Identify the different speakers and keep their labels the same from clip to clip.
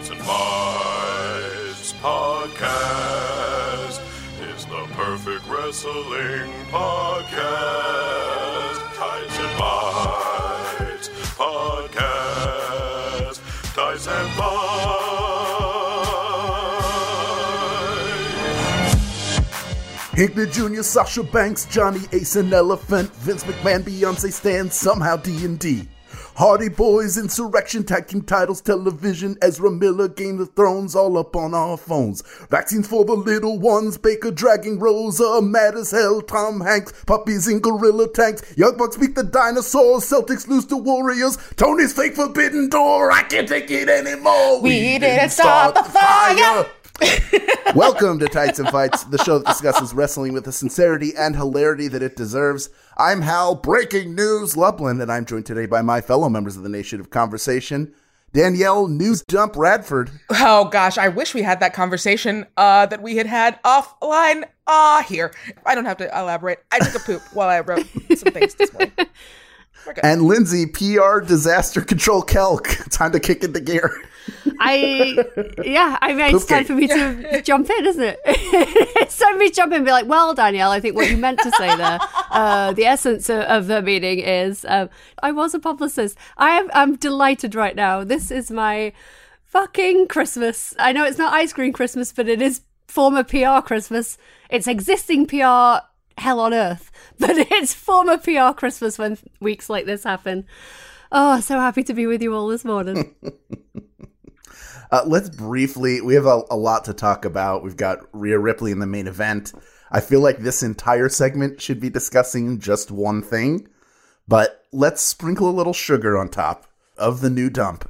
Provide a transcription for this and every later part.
Speaker 1: Tights and Bites podcast is the perfect wrestling podcast. Tights and Bites podcast. Tights and Bites.
Speaker 2: Hinkman Jr., Sasha Banks, Johnny Ace and Elephant, Vince McMahon, Beyonce Stan, somehow D&D. Hardy Boys, Insurrection, Tag Team Titles, Television, Ezra Miller, Game of Thrones, all up on our phones. Vaccines for the little ones, Baker dragging Rosa, mad as hell, Tom Hanks, puppies in gorilla tanks, Young Bucks beat the dinosaurs, Celtics lose to Warriors, Tony's fake forbidden door, I can't take it anymore.
Speaker 3: We didn't start the fire.
Speaker 2: Welcome to Tights and Fights, the show that discusses wrestling with the sincerity and hilarity that it deserves. I'm Hal, breaking news, Lublin, and I'm joined today by my fellow members of the Nation of Conversation, Danielle News Dump Radford,
Speaker 3: Oh gosh, I wish we had that conversation uh, that we had had offline. Ah, here. I don't have to elaborate. I took a poop while I wrote some things this morning. We're
Speaker 2: and Lindsay, PR Disaster Control Kelk. Time to kick into gear.
Speaker 4: I yeah, I mean it's time for me to jump in, isn't it? it's time for me to jump in and be like, well, Danielle, I think what you meant to say there, uh, the essence of, of the meeting is, um, I was a publicist. I am I'm delighted right now. This is my fucking Christmas. I know it's not ice cream Christmas, but it is former PR Christmas. It's existing PR hell on earth, but it's former PR Christmas when weeks like this happen. Oh, so happy to be with you all this morning.
Speaker 2: Uh, let's briefly, we have a, a lot to talk about. We've got Rhea Ripley in the main event. I feel like this entire segment should be discussing just one thing, but let's sprinkle a little sugar on top of the new dump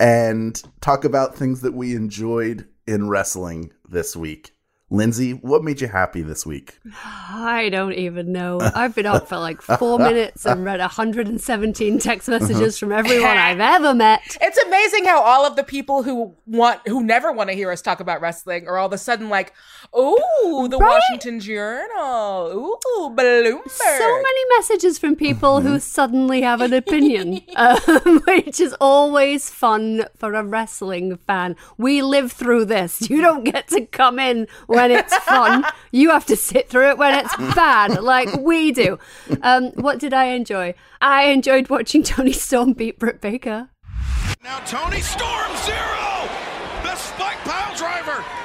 Speaker 2: and talk about things that we enjoyed in wrestling this week. Lindsay, what made you happy this week?
Speaker 4: I don't even know. I've been up for like four minutes and read 117 text messages from everyone I've ever met.
Speaker 3: It's amazing how all of the people who want who never want to hear us talk about wrestling are all of a sudden like, "Ooh, the
Speaker 4: Right?
Speaker 3: Washington Journal. Ooh, Bloomberg."
Speaker 4: So many messages from people who suddenly have an opinion, um, which is always fun for a wrestling fan. We live through this. You don't get to come in when it's fun. You have to sit through it when it's bad, like we do. Um, what did I enjoy? I enjoyed watching Toni Storm beat Britt Baker.
Speaker 5: Now Toni Storm zero. The spike pile driver.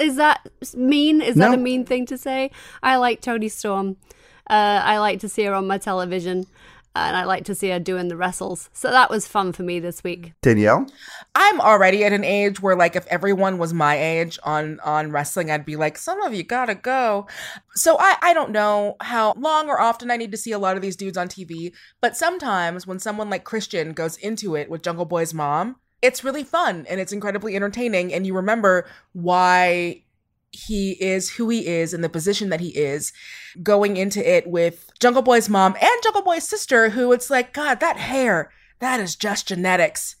Speaker 5: Is
Speaker 4: that mean? Is that a mean thing to say? I like Toni Storm. Uh, I like to see her on my television, and I like to see her doing the wrestles. So that was fun for me this week.
Speaker 2: Danielle?
Speaker 3: I'm already at an age where like if everyone was my age on on wrestling, I'd be like, some of you gotta go. So I I don't know how long or often I need to see a lot of these dudes on TV, but sometimes when someone like Christian goes into it with Jungle Boy's mom, it's really fun and it's incredibly entertaining, and you remember why he is who he is in the position that he is going into it with Jungle Boy's mom and Jungle Boy's sister who it's like god that hair that is just genetics.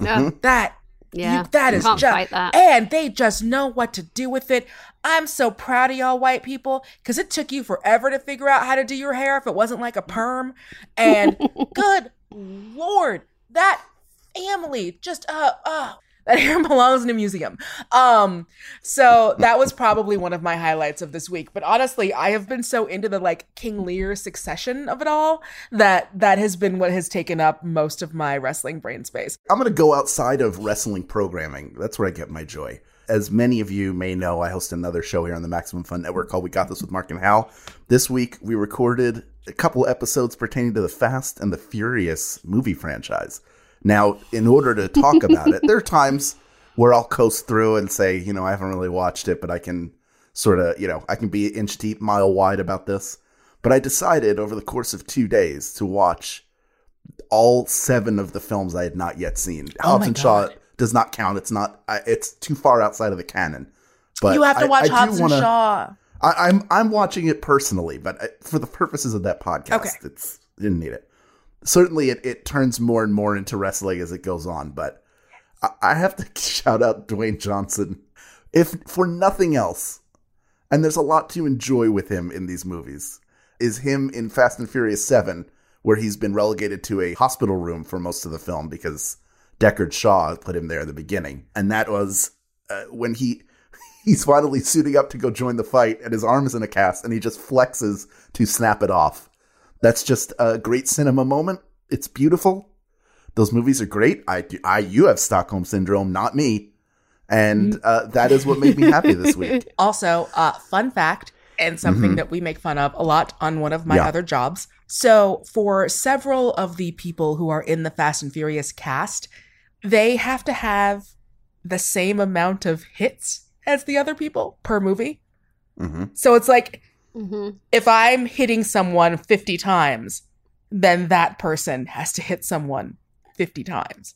Speaker 4: Yeah, mm-hmm.
Speaker 3: that
Speaker 4: yeah.
Speaker 3: you- that
Speaker 4: you
Speaker 3: is just
Speaker 4: that.
Speaker 3: and they just know what to do with it. I'm so proud of y'all white people because it took you forever to figure out how to do your hair if it wasn't like a perm. And good lord that family just uh uh that hair belongs in a museum um so that was probably one of my highlights of this week but honestly i have been so into the like king lear succession of it all that that has been what has taken up most of my wrestling brain space
Speaker 2: I'm to go outside of wrestling programming. That's where I get my joy. As many of you may know, I host another show here on the Maximum Fun Network called We Got This with Mark and Hal. This week, we recorded a couple episodes pertaining to the Fast and the Furious movie franchise. Now, in order to talk about it, there are times where I'll coast through and say, you know, I haven't really watched it, but I can sort of, you know, I can be inch deep, mile wide about this. But I decided over the course of two days to watch all seven of the films I had not yet seen.
Speaker 3: Oh
Speaker 2: Hobbs and Shaw does not count. It's not. I- It's too far outside of the canon. But
Speaker 3: you have to watch
Speaker 2: I do
Speaker 3: Hobbs
Speaker 2: wanna-
Speaker 3: Shaw.
Speaker 2: I, I'm I'm watching it personally, but I, for the purposes of that podcast,
Speaker 3: Okay.
Speaker 2: it's didn't need it. Certainly, it, it turns more and more into wrestling as it goes on, but I- I have to shout out Dwayne Johnson, if for nothing else, and there's a lot to enjoy with him in these movies, is him in Fast and Furious 7, where he's been relegated to a hospital room for most of the film because Deckard Shaw put him there in the beginning. And that was uh, when he. He's finally suiting up to go join the fight, and his arm is in a cast, and he just flexes to snap it off. That's just a great cinema moment. It's beautiful. Those movies are great. I, I, you have Stockholm syndrome, not me, and uh, that is what made me happy this week.
Speaker 3: Also, uh, fun fact, and something that we make fun of a lot on one of my
Speaker 2: Yeah.
Speaker 3: other jobs. So, for several of the people who are in the Fast and Furious cast, they have to have the same amount of hits as the other people per movie.
Speaker 2: hmm
Speaker 3: So it's like
Speaker 4: hmm
Speaker 3: if I'm hitting someone 50 times, then that person has to hit someone 50 times,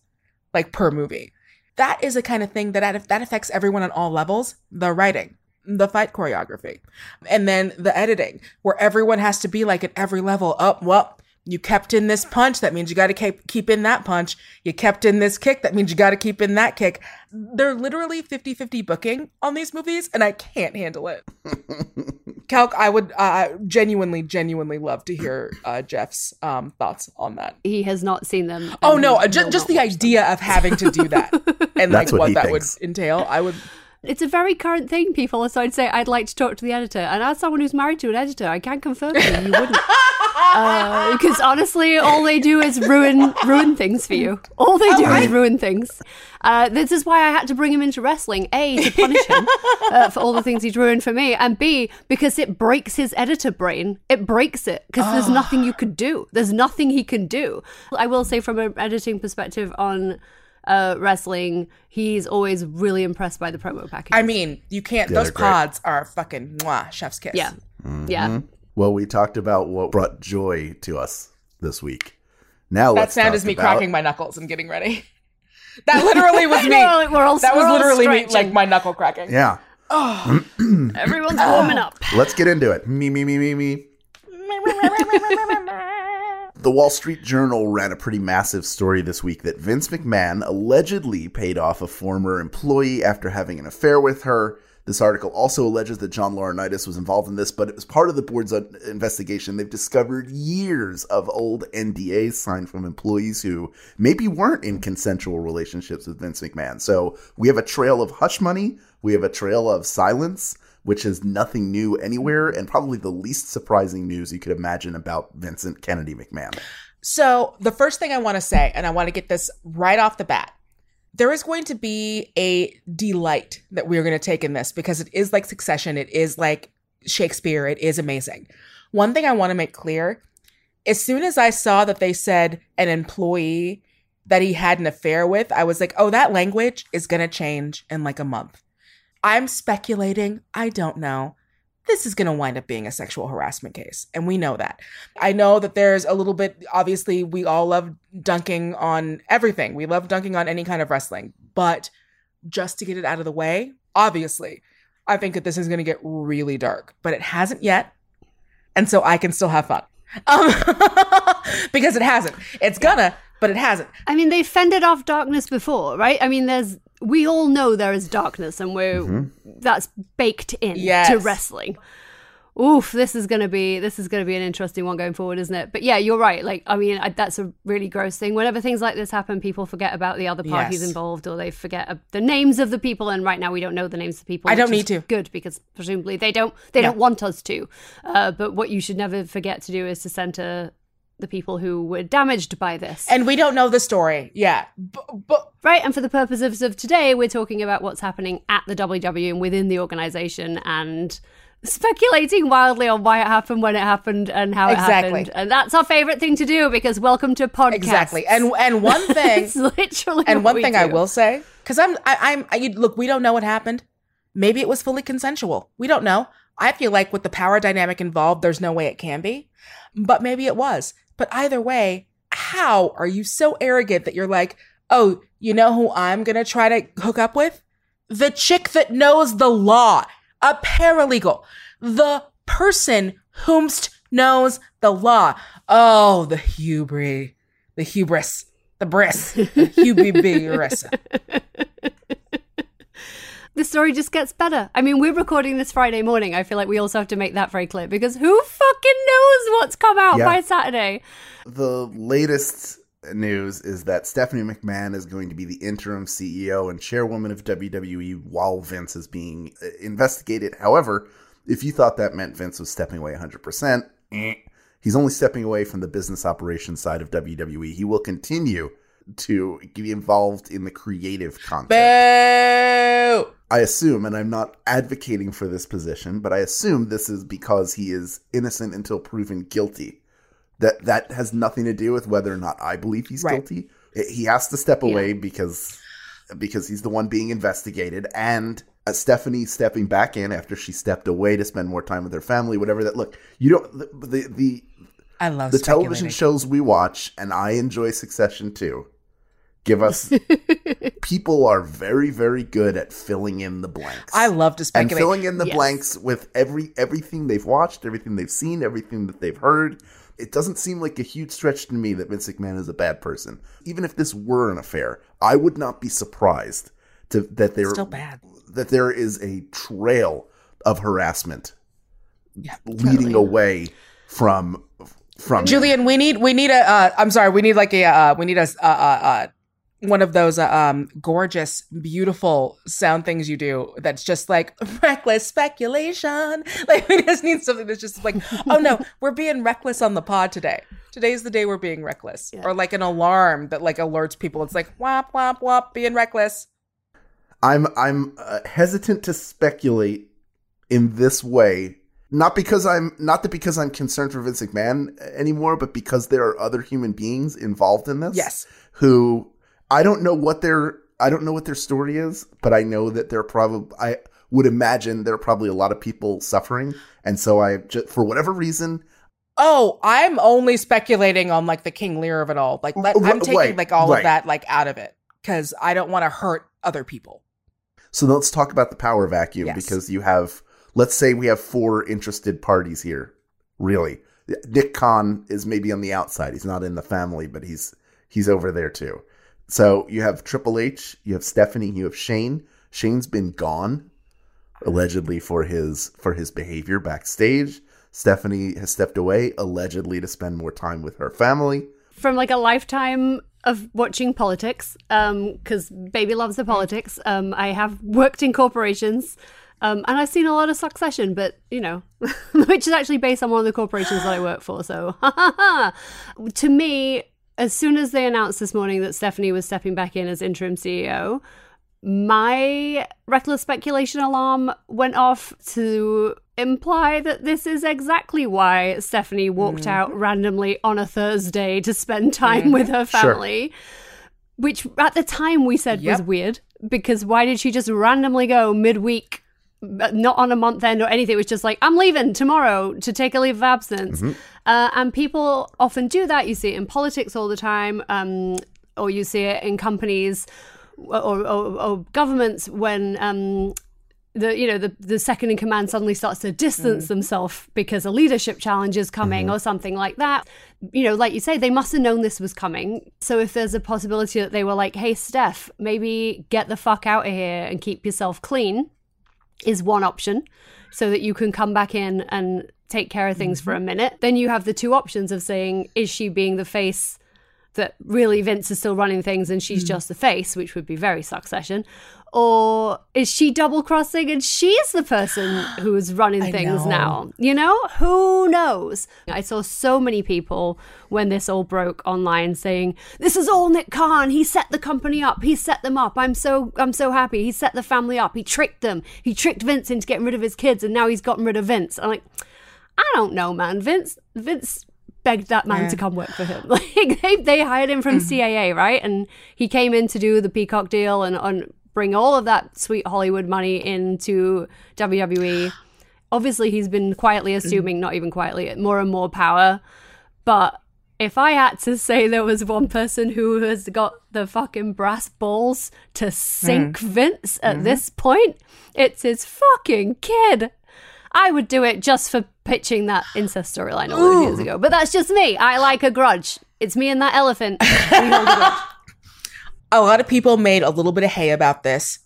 Speaker 3: like per movie. That is a kind of thing that that affects everyone on all levels. The writing, the fight choreography, and then the editing, where everyone has to be like at every level. Up, well, you kept in this punch. That means you got to keep keep in that punch. You kept in this kick. That means you got to keep in that kick. They're literally 50-50 booking on these movies, and I can't handle it. Kelk, I would uh, genuinely, genuinely love to hear uh, Jeff's um, thoughts on that.
Speaker 4: He has not seen them.
Speaker 3: Oh no, just, just the
Speaker 4: watch them.
Speaker 3: idea of having to do that and like
Speaker 2: That's what
Speaker 3: what, that
Speaker 2: thinks.
Speaker 3: would entail, I would.
Speaker 4: It's a very current thing, people. So I'd say I'd like to talk to the editor. And as someone who's married to an editor, I can confirm to you, you wouldn't. Because honestly, all they do is ruin ruin things for you. All they do is ruin things. Uh, this is why I had to bring him into wrestling. A to punish him uh, for all the things he's ruined for me, and B because it breaks his editor brain. It breaks it because there's nothing you could do. There's nothing he can do. I will say, from an editing perspective on uh, wrestling, he's always really impressed by the promo package.
Speaker 3: I mean, you can't.
Speaker 2: Yeah,
Speaker 3: those
Speaker 2: they're great.
Speaker 3: pods are fucking mwah, chef's kiss.
Speaker 4: yeah,
Speaker 2: Mm-hmm.
Speaker 4: yeah.
Speaker 2: Well, we talked about what brought joy to us this week. Now
Speaker 3: that
Speaker 2: let's
Speaker 3: sound
Speaker 2: talk
Speaker 3: is me
Speaker 2: about-
Speaker 3: cracking my knuckles and getting ready. That literally was me.
Speaker 4: We're- we're all-
Speaker 3: that was
Speaker 4: we're all
Speaker 3: literally me, like my knuckle cracking.
Speaker 2: Yeah, oh.
Speaker 4: Everyone's warming up.
Speaker 2: let's get into it. Me, me, me, me, me. The Wall Street Journal ran a pretty massive story this week that Vince McMahon allegedly paid off a former employee after having an affair with her. This article also alleges that John Laurinaitis was involved in this, but it was part of the board's uh, investigation. They've discovered years of old NDAs signed from employees who maybe weren't in consensual relationships with Vince McMahon. So we have a trail of hush money, we have a trail of silence, which is nothing new anywhere, and probably the least surprising news you could imagine about Vincent Kennedy McMahon.
Speaker 3: So, the first thing I want to say, and I want to get this right off the bat, there is going to be a delight that we're going to take in this because it is like Succession. It is like Shakespeare. It is amazing. One thing I want to make clear as soon as I saw that they said an employee that he had an affair with, I was like, oh, that language is going to change in like a month. I'm speculating. I don't know. This is going to wind up being a sexual harassment case. And we know that. I know that there's a little bit, obviously, we all love dunking on everything. We love dunking on any kind of wrestling. But just to get it out of the way, obviously, I think that this is going to get really dark, but it hasn't yet. And so I can still have fun. Um, because it hasn't. It's gonna, but it hasn't.
Speaker 4: I mean, they fended off darkness before, right? I mean, there's we all know there is darkness, and we're that's baked in
Speaker 3: Yes.
Speaker 4: to wrestling. Oof, this is gonna be this is gonna be an interesting one going forward, isn't it? But yeah, you're right. Like, I mean, I, that's a really gross thing. Whenever things like this happen, people forget about the other parties
Speaker 3: Yes.
Speaker 4: involved, or they forget uh, the names of the people. And right now, we don't know the names of the people.
Speaker 3: I don't need to.
Speaker 4: Good because presumably they don't they
Speaker 3: Yeah.
Speaker 4: don't want us to. Uh, but what you should never forget to do is to center the people who were damaged by this.
Speaker 3: And we don't know the story. Yeah. But, but
Speaker 4: Right, and for the purposes of today, we're talking about what's happening at the WW and within the organization and speculating wildly on why it happened, when it happened, and how
Speaker 3: Exactly.
Speaker 4: it happened. And that's our favorite thing to do because welcome to podcast.
Speaker 3: exactly. And and one thing
Speaker 4: literally
Speaker 3: and one thing I will say, because I'm, I, I'm, I, you- look, we don't know what happened. Maybe it was fully consensual. We don't know. I feel like with the power dynamic involved, there's no way it can be, but maybe it was. But either way, how are you so arrogant that you're like, oh, you know who I'm gonna try to hook up with? The chick that knows the law, a paralegal, the person whomst knows the law. Oh, the hubris, the hubris, the bris, the breast.
Speaker 4: The story just gets better. I mean, we're recording this Friday morning. I feel like we also have to make that very clear because who fucking knows what's come out
Speaker 2: Yeah.
Speaker 4: by Saturday?
Speaker 2: The latest news is that Stephanie McMahon is going to be the interim CEO and chairwoman of WWE while Vince is being uh, investigated. However, if you thought that meant Vince was stepping away 100%, eh. he's only stepping away from the business operations side of WWE. He will continue to be involved in the creative content.
Speaker 3: Boo!
Speaker 2: I assume, and I'm not advocating for this position, but I assume this is because he is innocent until proven guilty. That that has nothing to do with whether or not I believe he's
Speaker 3: Right.
Speaker 2: guilty. He has to step away because because he's the one being investigated, and uh, Stephanie stepping back in after she stepped away to spend more time with her family. Whatever that look, you don't the the the,
Speaker 3: I love
Speaker 2: the television shows we watch, and I enjoy Succession too. Give us people are very very good at filling in the blanks.
Speaker 3: I love to
Speaker 2: and
Speaker 3: speculate.
Speaker 2: filling in the
Speaker 4: Yes.
Speaker 2: blanks with every everything they've watched, everything they've seen, everything that they've heard. It doesn't seem like a huge stretch to me that Vince McMahon is a bad person. Even if this were an affair, I would not be surprised to that there
Speaker 3: Still bad.
Speaker 2: that there is a trail of harassment
Speaker 3: Yeah,
Speaker 2: leading away from from
Speaker 3: Julian, we need we need a. Uh, I'm sorry, we need like a uh, we need a uh, uh, uh, one of those uh, um gorgeous, beautiful sound things you do. That's just like reckless speculation. Like we just need something that's just like, oh no, we're being reckless on the pod today. Today's the day we're being reckless,
Speaker 4: Yeah.
Speaker 3: or like an alarm that like alerts people. It's like whop whop whop, being reckless.
Speaker 2: I'm I'm uh, hesitant to speculate in this way, not because I'm not that because I'm concerned for Vince McMahon anymore, but because there are other human beings involved in this.
Speaker 3: Yes.
Speaker 2: who I don't know what their I don't know what their story is, but I know that they're probably I would imagine there are probably a lot of people suffering, and so I just for whatever reason
Speaker 3: Oh, I'm only speculating on like the King Lear of it all. Like let, I'm taking
Speaker 2: right,
Speaker 3: like all
Speaker 2: right.
Speaker 3: of that like out of it because I don't want to hurt other people.
Speaker 2: So let's talk about the power vacuum
Speaker 3: Yes.
Speaker 2: because you have, let's say we have four interested parties here. Really, Nick Khan is maybe on the outside. He's not in the family, but he's he's over there too. So you have Triple H, you have Stephanie, you have Shane. Shane's been gone allegedly for his for his behavior backstage. Stephanie has stepped away allegedly to spend more time with her family.
Speaker 4: from like a lifetime of watching politics because baby loves the politics um, i have worked in corporations um, and i've seen a lot of succession but you know which is actually based on one of the corporations that i work for so to me as soon as they announced this morning that stephanie was stepping back in as interim ceo my reckless speculation alarm went off to imply that this is exactly why Stephanie walked mm-hmm. out randomly on a Thursday to spend time mm-hmm. with her family. Which at the time we said was weird because why did she just randomly go midweek, not on a month end or anything? It was just like, I'm leaving tomorrow to take a leave of absence. Uh, and people often do that. You see it in politics all the time, um, or you see it in companies or, or, or governments when um, the you know the the second in command suddenly starts to distance themselves because a leadership challenge is coming or something like that. You know, like you say, they must have known this was coming. So if there's a possibility that they were like, "Hey, Steph, maybe get the fuck out of here and keep yourself clean," is one option, so that you can come back in and take care of things mm-hmm. for a minute. Then you have the two options of saying, "Is she being the face?" That really Vince is still running things and she's hmm. just the face, which would be very succession? Or is she double crossing and she's the person who is running things
Speaker 3: know.
Speaker 4: now? You know, who knows? I saw so many people when this all broke online saying, This is all Nick Khan. He set the company up. He set them up. I'm so I'm so happy. He set the family up. He tricked them. He tricked Vince into getting rid of his kids and now he's gotten rid of Vince. I'm like, I don't know, man. Vince Vince begged that man to come work for him. Like they, they hired him from mm. CAA, right? And he came in to do the Peacock deal and, and bring all of that sweet Hollywood money into WWE. Obviously, he's been quietly mm-hmm. assuming, not even quietly, more and more power. But if I had to say there was one person who has got the fucking brass balls to sink mm. Vince at mm-hmm. this point, it's his fucking kid. I would do it just for pitching that incest storyline all those years ago. But that's just me. I like a grudge. It's me and that elephant. A.
Speaker 3: A lot of people made a little bit of hay about this.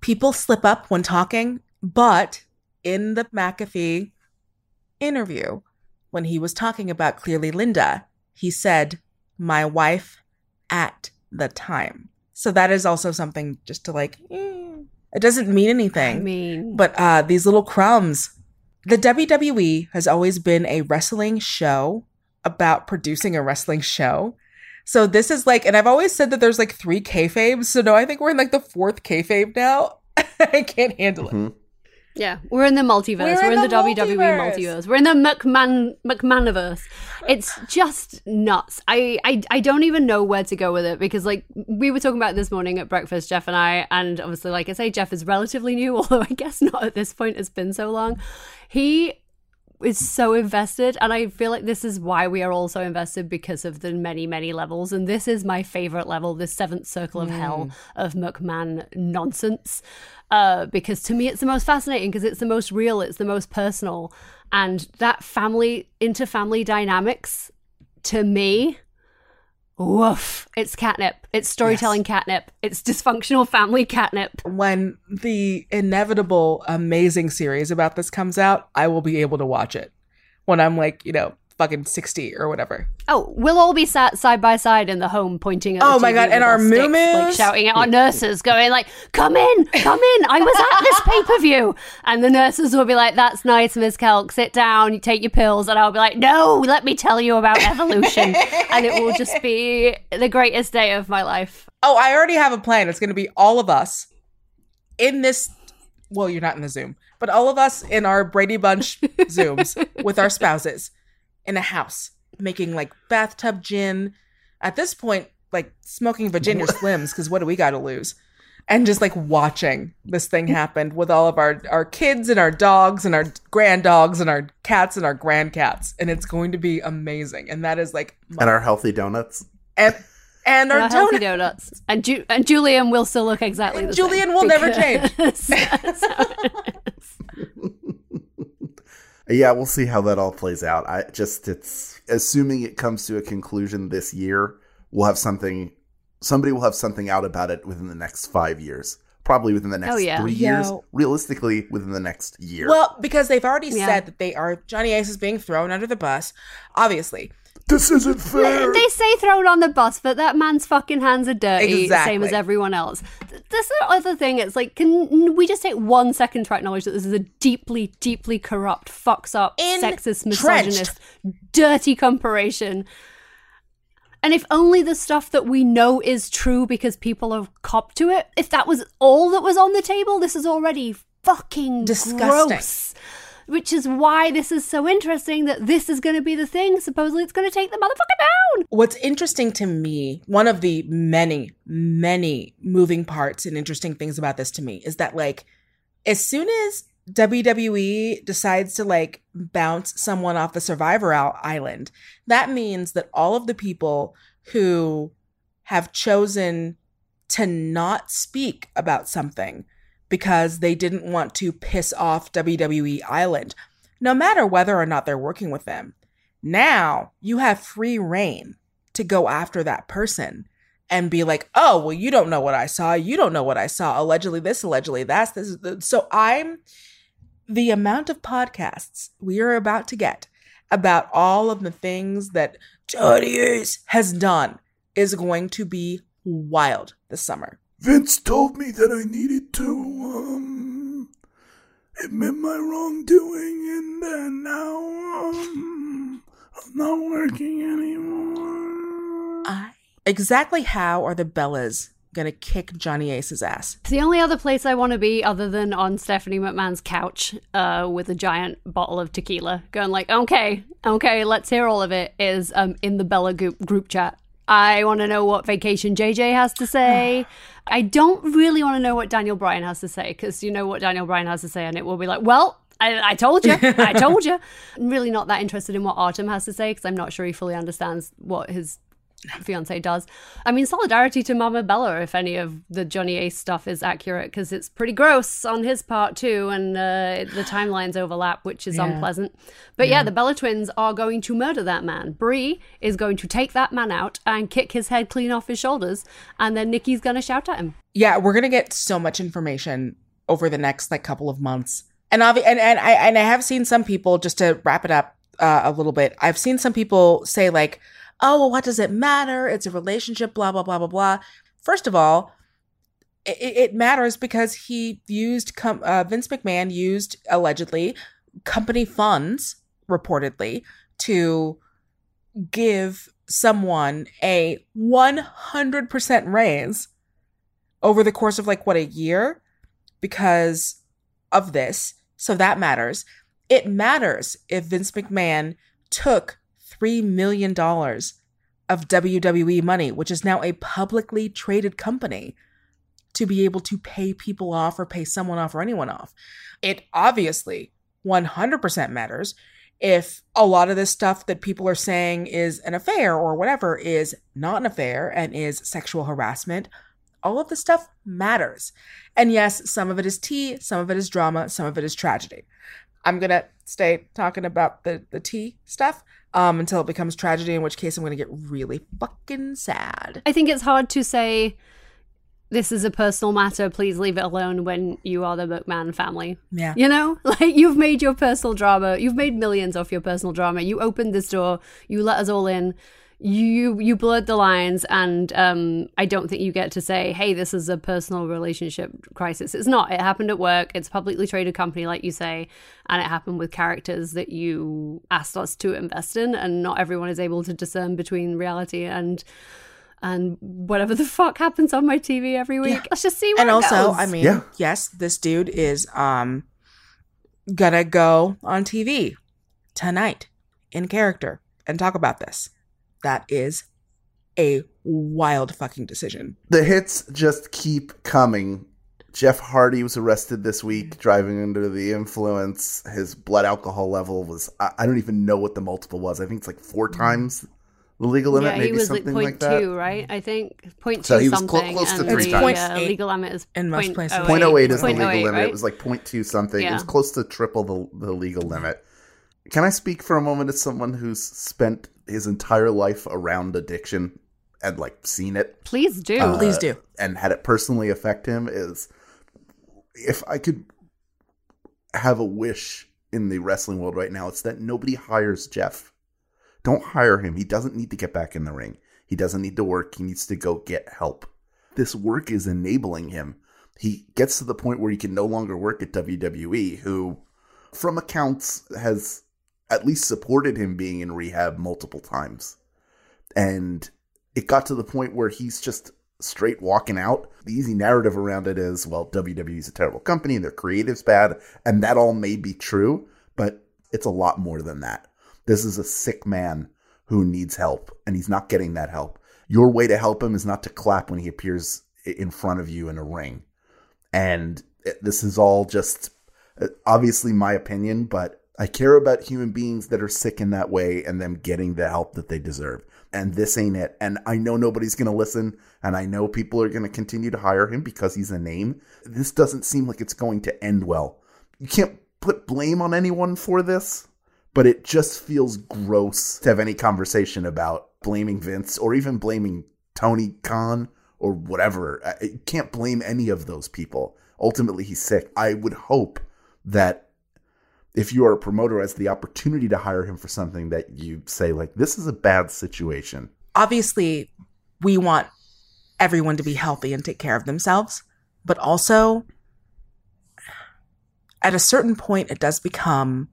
Speaker 3: People slip up when talking, but in the McAfee interview, when he was talking about Clearly Linda, he said, My wife at the time. So that is also something just to like, eh, it doesn't mean anything.
Speaker 4: I mean,
Speaker 3: But uh, these little crumbs. The WWE has always been a wrestling show about producing a wrestling show. So this is like, and I've always said that there's like three kayfabes. So no, I think we're in like the fourth kayfabe now. I can't handle it.
Speaker 2: Mm-hmm.
Speaker 4: Yeah, we're in the multiverse.
Speaker 3: We're
Speaker 4: We're,
Speaker 3: in
Speaker 4: in, the,
Speaker 3: the
Speaker 4: WWE
Speaker 3: multiverse.
Speaker 4: multiverse. We're in the McMahon McMahoniverse. It's just nuts. I, I I don't even know where to go with it because like we were talking about this morning at breakfast, Jeff and I, and obviously, like I say, Jeff is relatively new, although I guess not at this point. It's been so long. He is so invested and i feel like this is why we are all so invested because of the many many levels and this is my favorite level this seventh circle of hell of mcmahon nonsense uh, because to me it's the most fascinating because it's the most real it's the most personal and that family into family dynamics to me woof. It's catnip. It's storytelling catnip. It's dysfunctional family catnip.
Speaker 3: When the inevitable amazing series about this comes out, I will be able to watch it. When I'm like, you know, fucking 60 or whatever.
Speaker 4: Oh, we'll all be sat side by side in the home, pointing at.
Speaker 3: Oh
Speaker 4: the
Speaker 3: my God, and our
Speaker 4: sticks, like shouting at our nurses, going like, "Come in, come in! I was at this pay per view." And the nurses will be like, "That's nice, Miss Kelk. Sit down. You take your pills." And I'll be like, "No, let me tell you about evolution." and it will just be the greatest day of my life.
Speaker 3: Oh, I already have a plan. It's going to be all of us in this. Well, you're not in the Zoom, but all of us in our Brady Bunch Zooms with our spouses in a house making like bathtub gin. At this point, like smoking Virginia Slims because what do we got to lose? And just like watching this thing happen with all of our our kids and our dogs and our grand dogs and our cats and our grand cats, and it's going to be amazing. And that is like
Speaker 2: And our healthy donuts.
Speaker 3: and and our
Speaker 4: Our healthy donuts, and Ju- and Julian will still look exactly
Speaker 3: And
Speaker 4: the
Speaker 3: Julian
Speaker 4: same.
Speaker 3: will never
Speaker 4: because-
Speaker 2: Yeah, we'll see how that all plays out. I just it's assuming it comes to a conclusion this year, we'll have something somebody will have something out about it within the next 5 years. Probably within the next
Speaker 4: Oh, yeah.
Speaker 2: 3
Speaker 3: Yeah.
Speaker 2: years. Realistically within the next year.
Speaker 3: Well, because they've already
Speaker 4: Yeah.
Speaker 3: said that they are Johnny Ace is being thrown under the bus, obviously.
Speaker 2: this isn't fair.
Speaker 4: They say thrown on the bus, but that man's fucking hands are dirty,
Speaker 3: Exactly.
Speaker 4: same as everyone else. Th- That's the other thing. It's like, can we just take one second to acknowledge that this is a deeply, deeply corrupt, fucks up, sexist, misogynist, dirty corporation? And if only the stuff that we know is true because people have copped to it, if that was all that was on the table, this is already fucking
Speaker 3: Disgusting.
Speaker 4: gross. Which is why this is so interesting that this is going to be the thing. Supposedly, it's going to take the motherfucker down.
Speaker 3: What's interesting to me, one of the many, many moving parts and interesting things about this to me is that, like, as soon as WWE decides to like bounce someone off the Survivor Island, that means that all of the people who have chosen to not speak about something because they didn't want to piss off WWE Island, no matter whether or not they're working with them, now you have free reign to go after that person and be like, oh, well, you don't know what I saw. You don't know what I saw. Allegedly this, allegedly that's this. So I'm the amount of podcasts we are about to get about all of the things that Johnny has done is going to be wild this summer.
Speaker 2: Vince told me that I needed to um admit my wrongdoing and then now um I'm not working anymore.
Speaker 3: I exactly how are the Bellas gonna kick Johnny Ace's ass?
Speaker 4: The only other place I want to be, other than on Stephanie McMahon's couch uh, with a giant bottle of tequila, going like, okay, okay, let's hear all of it, is um, in the Bella group, group chat. I want to know what Vacation JJ has to say. I don't really want to know what Daniel Bryan has to say because you know what Daniel Bryan has to say, and it will be like, well, I, I told you, I told you. I'm really not that interested in what Artem has to say because I'm not sure he fully understands what his fiance does. I mean, solidarity to Mama Bella if any of the Johnny Ace stuff is accurate, because it's pretty gross on his part too, and uh, the timelines overlap, which is
Speaker 3: Yeah.
Speaker 4: unpleasant. But yeah. the Bella twins are going to murder that man. Brie is going to take that man out and kick his head clean off his shoulders, and then Nikki's going to shout at him.
Speaker 3: yeah, we're gonna get so much information over the next like couple of months, and obvi- and and I and I have seen some people just to wrap it up uh, a little bit. I've seen some people say like, "Oh, well, what does it matter? It's a relationship." Blah blah blah blah blah. First of all, it, it matters because he used com- uh, Vince McMahon used allegedly company funds reportedly to give someone a 100% raise over the course of like what a year because of this. So that matters. It matters if Vince McMahon took $3 million of WWE money, which is now a publicly traded company, to be able to pay people off or pay someone off or anyone off. It obviously 100% matters if a lot of this stuff that people are saying is an affair or whatever is not an affair and is sexual harassment all of this stuff matters. And yes, some of it is tea, some of it is drama, some of it is tragedy. I'm gonna stay talking about the the tea stuff um, until it becomes tragedy, in which case I'm gonna get really fucking sad.
Speaker 4: I think it's hard to say this is a personal matter, please leave it alone when you are the McMahon family.
Speaker 3: Yeah.
Speaker 4: You know, like you've made your personal drama, you've made millions off your personal drama. You opened this door, you let us all in. You you blurred the lines, and um, I don't think you get to say, "Hey, this is a personal relationship crisis." It's not. It happened at work. It's a publicly traded company, like you say, and it happened with characters that you asked us to invest in, and not everyone is able to discern between reality and and whatever the fuck happens on my TV every week.
Speaker 3: Yeah.
Speaker 4: Let's just see where
Speaker 3: and
Speaker 4: it
Speaker 3: also,
Speaker 4: goes.
Speaker 3: I mean,
Speaker 2: Yeah.
Speaker 3: yes, this dude is um gonna go on TV tonight in character and talk about this. That is a wild fucking decision.
Speaker 2: The hits just keep coming. Jeff Hardy was arrested this week driving under the influence. His blood alcohol level was, I, I don't even know what the multiple was. I think it's like four times the legal limit,
Speaker 4: yeah,
Speaker 2: maybe
Speaker 4: he was like
Speaker 2: something
Speaker 4: point
Speaker 2: like that.
Speaker 4: two, right? I think point
Speaker 2: So
Speaker 4: two
Speaker 2: he was clo-
Speaker 4: something,
Speaker 2: close to
Speaker 4: and
Speaker 2: three
Speaker 3: times.
Speaker 4: uh,
Speaker 3: Point
Speaker 4: legal limit is
Speaker 3: in most places.
Speaker 4: oh
Speaker 2: Point oh eight is the legal
Speaker 4: oh eight,
Speaker 2: limit.
Speaker 4: right?
Speaker 2: It was like point two something.
Speaker 4: Yeah.
Speaker 2: It was close to triple the, the legal limit. Can I speak for a moment as someone who's spent his entire life around addiction and like seen it
Speaker 4: Please do.
Speaker 2: Uh,
Speaker 3: Please do.
Speaker 2: and had it personally affect him is if I could have a wish in the wrestling world right now, it's that nobody hires Jeff. Don't hire him. He doesn't need to get back in the ring. He doesn't need to work. He needs to go get help. This work is enabling him. He gets to the point where he can no longer work at WWE, who, from accounts, has at least supported him being in rehab multiple times. And it got to the point where he's just straight walking out. The easy narrative around it is, well, WWE's a terrible company and their creative's bad, and that all may be true, but it's a lot more than that. This is a sick man who needs help, and he's not getting that help. Your way to help him is not to clap when he appears in front of you in a ring. And this is all just uh, obviously my opinion, but I care about human beings that are sick in that way and them getting the help that they deserve. And this ain't it. And I know nobody's going to listen, and I know people are going to continue to hire him because he's a name. This doesn't seem like it's going to end well. You can't put blame on anyone for this, but it just feels gross to have any conversation about blaming Vince or even blaming Tony Khan or whatever. You can't blame any of those people. Ultimately, he's sick. I would hope that if you are a promoter has the opportunity to hire him for something that you say like this is a bad situation.
Speaker 3: Obviously we want everyone to be healthy and take care of themselves but also at a certain point it does become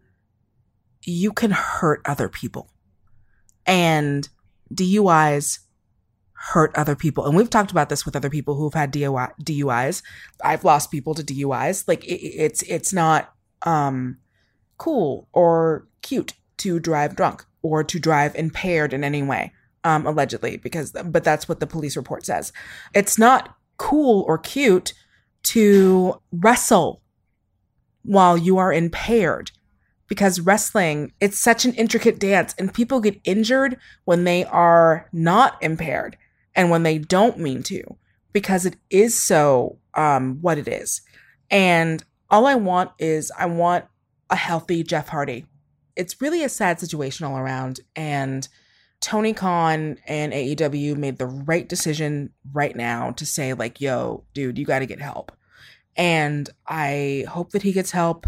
Speaker 3: you can hurt other people. And duis hurt other people. And we've talked about this with other people who've had DUI, duis i've lost people to duis like it, it's it's not um cool or cute to drive drunk or to drive impaired in any way um allegedly because but that's what the police report says it's not cool or cute to wrestle while you are impaired because wrestling, it's such an intricate dance and people get injured when they are not impaired and when they don't mean to because it is so um what it is. And all I want is I want a healthy Jeff Hardy. It's really a sad situation all around and Tony Khan and AEW made the right decision right now to say like, "Yo, dude, you got to get help." And I hope that he gets help.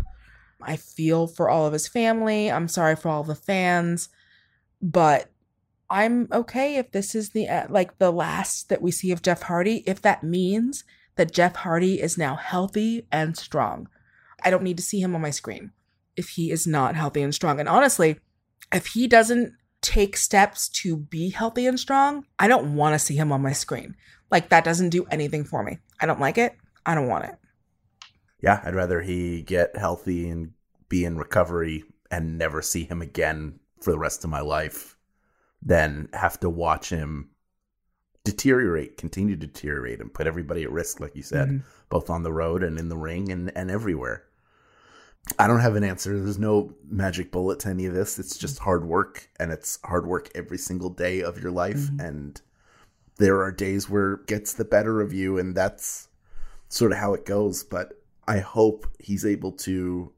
Speaker 3: I feel for all of his family. I'm sorry for all the fans, but I'm okay if this is the uh, like the last that we see of Jeff Hardy if that means that Jeff Hardy is now healthy and strong. I don't need to see him on my screen if he is not healthy and strong. And honestly, if he doesn't take steps to be healthy and strong, I don't want to see him on my screen. Like that doesn't do anything for me. I don't like it. I don't want it.
Speaker 2: Yeah, I'd rather he get healthy and be in recovery and never see him again for the rest of my life than have to watch him deteriorate, continue to deteriorate, and put everybody at risk, like you said,
Speaker 3: Mhm.
Speaker 2: both on the road and in the ring and, and everywhere. I don't have an answer. There's no magic bullet to any of this. It's just hard work, and it's hard work every single day of your life.
Speaker 3: Mhm.
Speaker 2: And there are days where it gets the better of you, and that's sort of how it goes. But I hope he's able to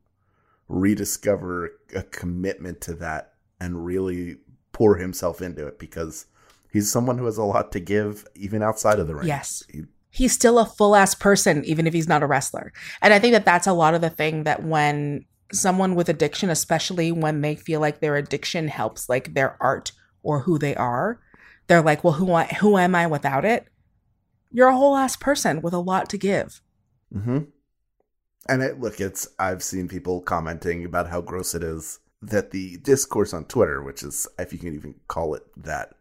Speaker 2: rediscover a commitment to that and really pour himself into it because he's someone who has a lot to give even outside of the ring.
Speaker 3: Yes.
Speaker 2: He-
Speaker 3: he's still a full ass person, even if he's not a wrestler. And I think that that's a lot of the thing that when someone with addiction, especially when they feel like their addiction helps like their art or who they are, they're like, well, who I, who am I without it? You're a whole ass person with a lot to give.
Speaker 2: Mm-hmm. And it, look, it's I've seen people commenting about how gross it is that the discourse on Twitter, which is if you can even call it that,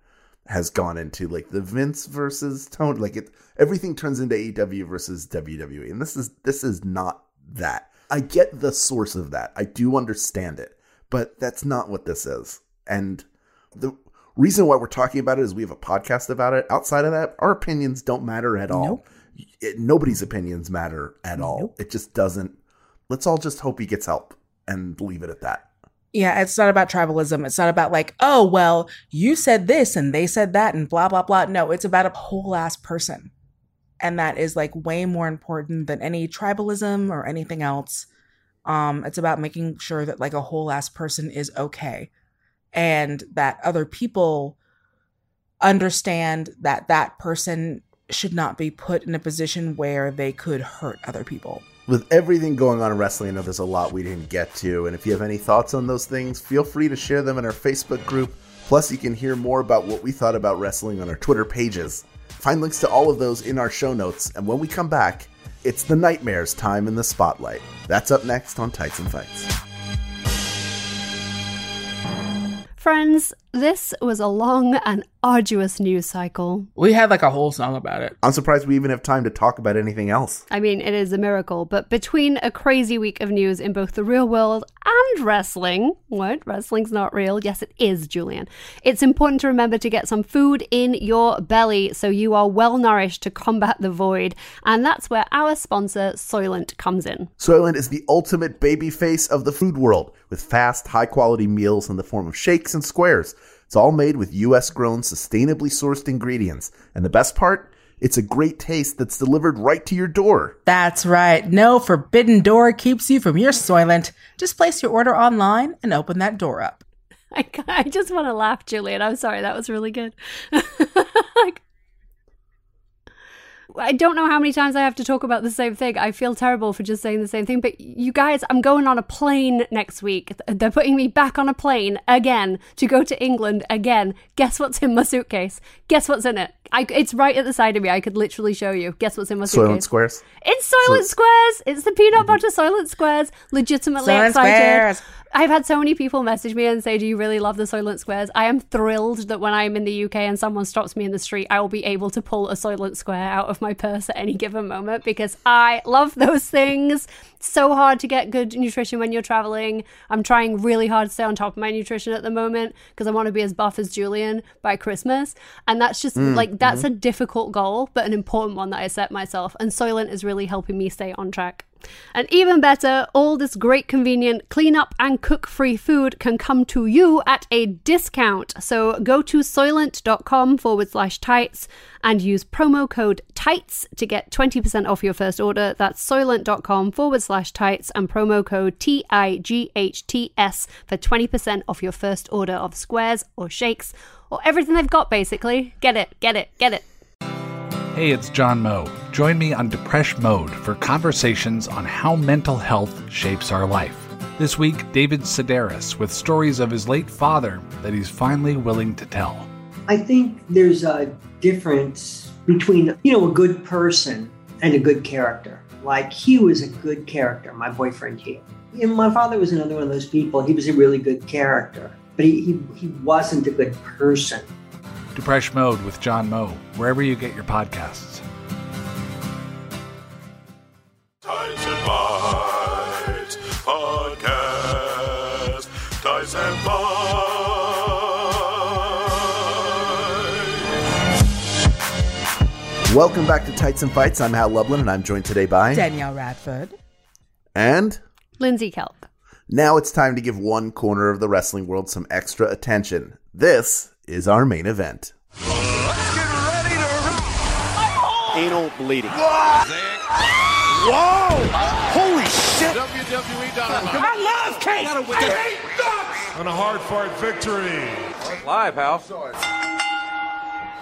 Speaker 2: has gone into like the Vince versus Tony. Like it, everything turns into AEW versus WWE, and this is this is not that. I get the source of that. I do understand it, but that's not what this is. And the reason why we're talking about it is we have a podcast about it. Outside of that, our opinions don't matter at all.
Speaker 3: Nope.
Speaker 2: It, nobody's opinions matter at all.
Speaker 3: Nope.
Speaker 2: It just doesn't. Let's all just hope he gets help and leave it at that.
Speaker 3: Yeah, it's not about tribalism. It's not about like, oh, well, you said this and they said that and blah, blah, blah. No, it's about a whole ass person. And that is like way more important than any tribalism or anything else. Um, it's about making sure that like a whole ass person is okay and that other people understand that that person should not be put in a position where they could hurt other people.
Speaker 2: With everything going on in wrestling, I know there's a lot we didn't get to. And if you have any thoughts on those things, feel free to share them in our Facebook group. Plus, you can hear more about what we thought about wrestling on our Twitter pages. Find links to all of those in our show notes. And when we come back, it's the Nightmares time in the spotlight. That's up next on Tights and Fights.
Speaker 4: Friends, this was a long and arduous news cycle.
Speaker 3: We had like a whole song about it.
Speaker 2: I'm surprised we even have time to talk about anything else.
Speaker 4: I mean, it is a miracle, but between a crazy week of news in both the real world and wrestling, what? Wrestling's not real? Yes, it is, Julian. It's important to remember to get some food in your belly so you are well nourished to combat the void. And that's where our sponsor, Soylent, comes in.
Speaker 2: Soylent is the ultimate baby face of the food world with fast, high quality meals in the form of shakes and squares. It's all made with US grown, sustainably sourced ingredients. And the best part? It's a great taste that's delivered right to your door.
Speaker 3: That's right. No forbidden door keeps you from your Soylent. Just place your order online and open that door up.
Speaker 4: I, I just want to laugh, Julian. I'm sorry, that was really good. like, I don't know how many times I have to talk about the same thing. I feel terrible for just saying the same thing. But you guys, I'm going on a plane next week. They're putting me back on a plane again to go to England again. Guess what's in my suitcase? Guess what's in it? I, it's right at the side of me. I could literally show you. Guess what's in my
Speaker 2: Soylent
Speaker 4: suitcase?
Speaker 2: squares.
Speaker 4: It's Soylent Squares. It's the peanut mm-hmm. butter Soylent Squares. Legitimately
Speaker 3: Soylent
Speaker 4: excited.
Speaker 3: Squares.
Speaker 4: I've had so many people message me and say, "Do you really love the Soylent Squares?" I am thrilled that when I'm in the UK and someone stops me in the street, I will be able to pull a Soylent Square out of my purse at any given moment because I love those things. It's so hard to get good nutrition when you're traveling. I'm trying really hard to stay on top of my nutrition at the moment because I want to be as buff as Julian by Christmas, and that's just mm, like that's mm-hmm. a difficult goal, but an important one that I set myself. And Soylent is really helping me stay on track. And even better, all this great convenient clean up and cook free food can come to you at a discount. So go to soylent.com forward slash tights and use promo code tights to get 20% off your first order. That's soylent.com forward slash tights and promo code T I G H T S for 20% off your first order of squares or shakes or everything they've got basically. Get it, get it, get it.
Speaker 6: Hey, it's John Moe. Join me on Depresh Mode for conversations on how mental health shapes our life. This week, David Sedaris with stories of his late father that he's finally willing to tell.
Speaker 7: I think there's a difference between, you know, a good person and a good character. Like he was a good character, my boyfriend here. And my father was another one of those people. He was a really good character, but he, he, he wasn't a good person.
Speaker 6: Depresh Mode with John Moe, wherever you get your podcasts.
Speaker 1: Tights and Fights Podcast. Tights and Fights.
Speaker 2: Welcome back to Tights and Fights. I'm Hal Lublin, and I'm joined today by
Speaker 3: Danielle Radford.
Speaker 2: and
Speaker 4: Lindsay Kelk.
Speaker 2: now it's time to give one corner of the wrestling world some extra attention. This is our main event.
Speaker 8: anal bleeding.
Speaker 5: WWE Dynamite.
Speaker 8: I love cake.
Speaker 1: And a hard fought victory.
Speaker 8: Live, pal.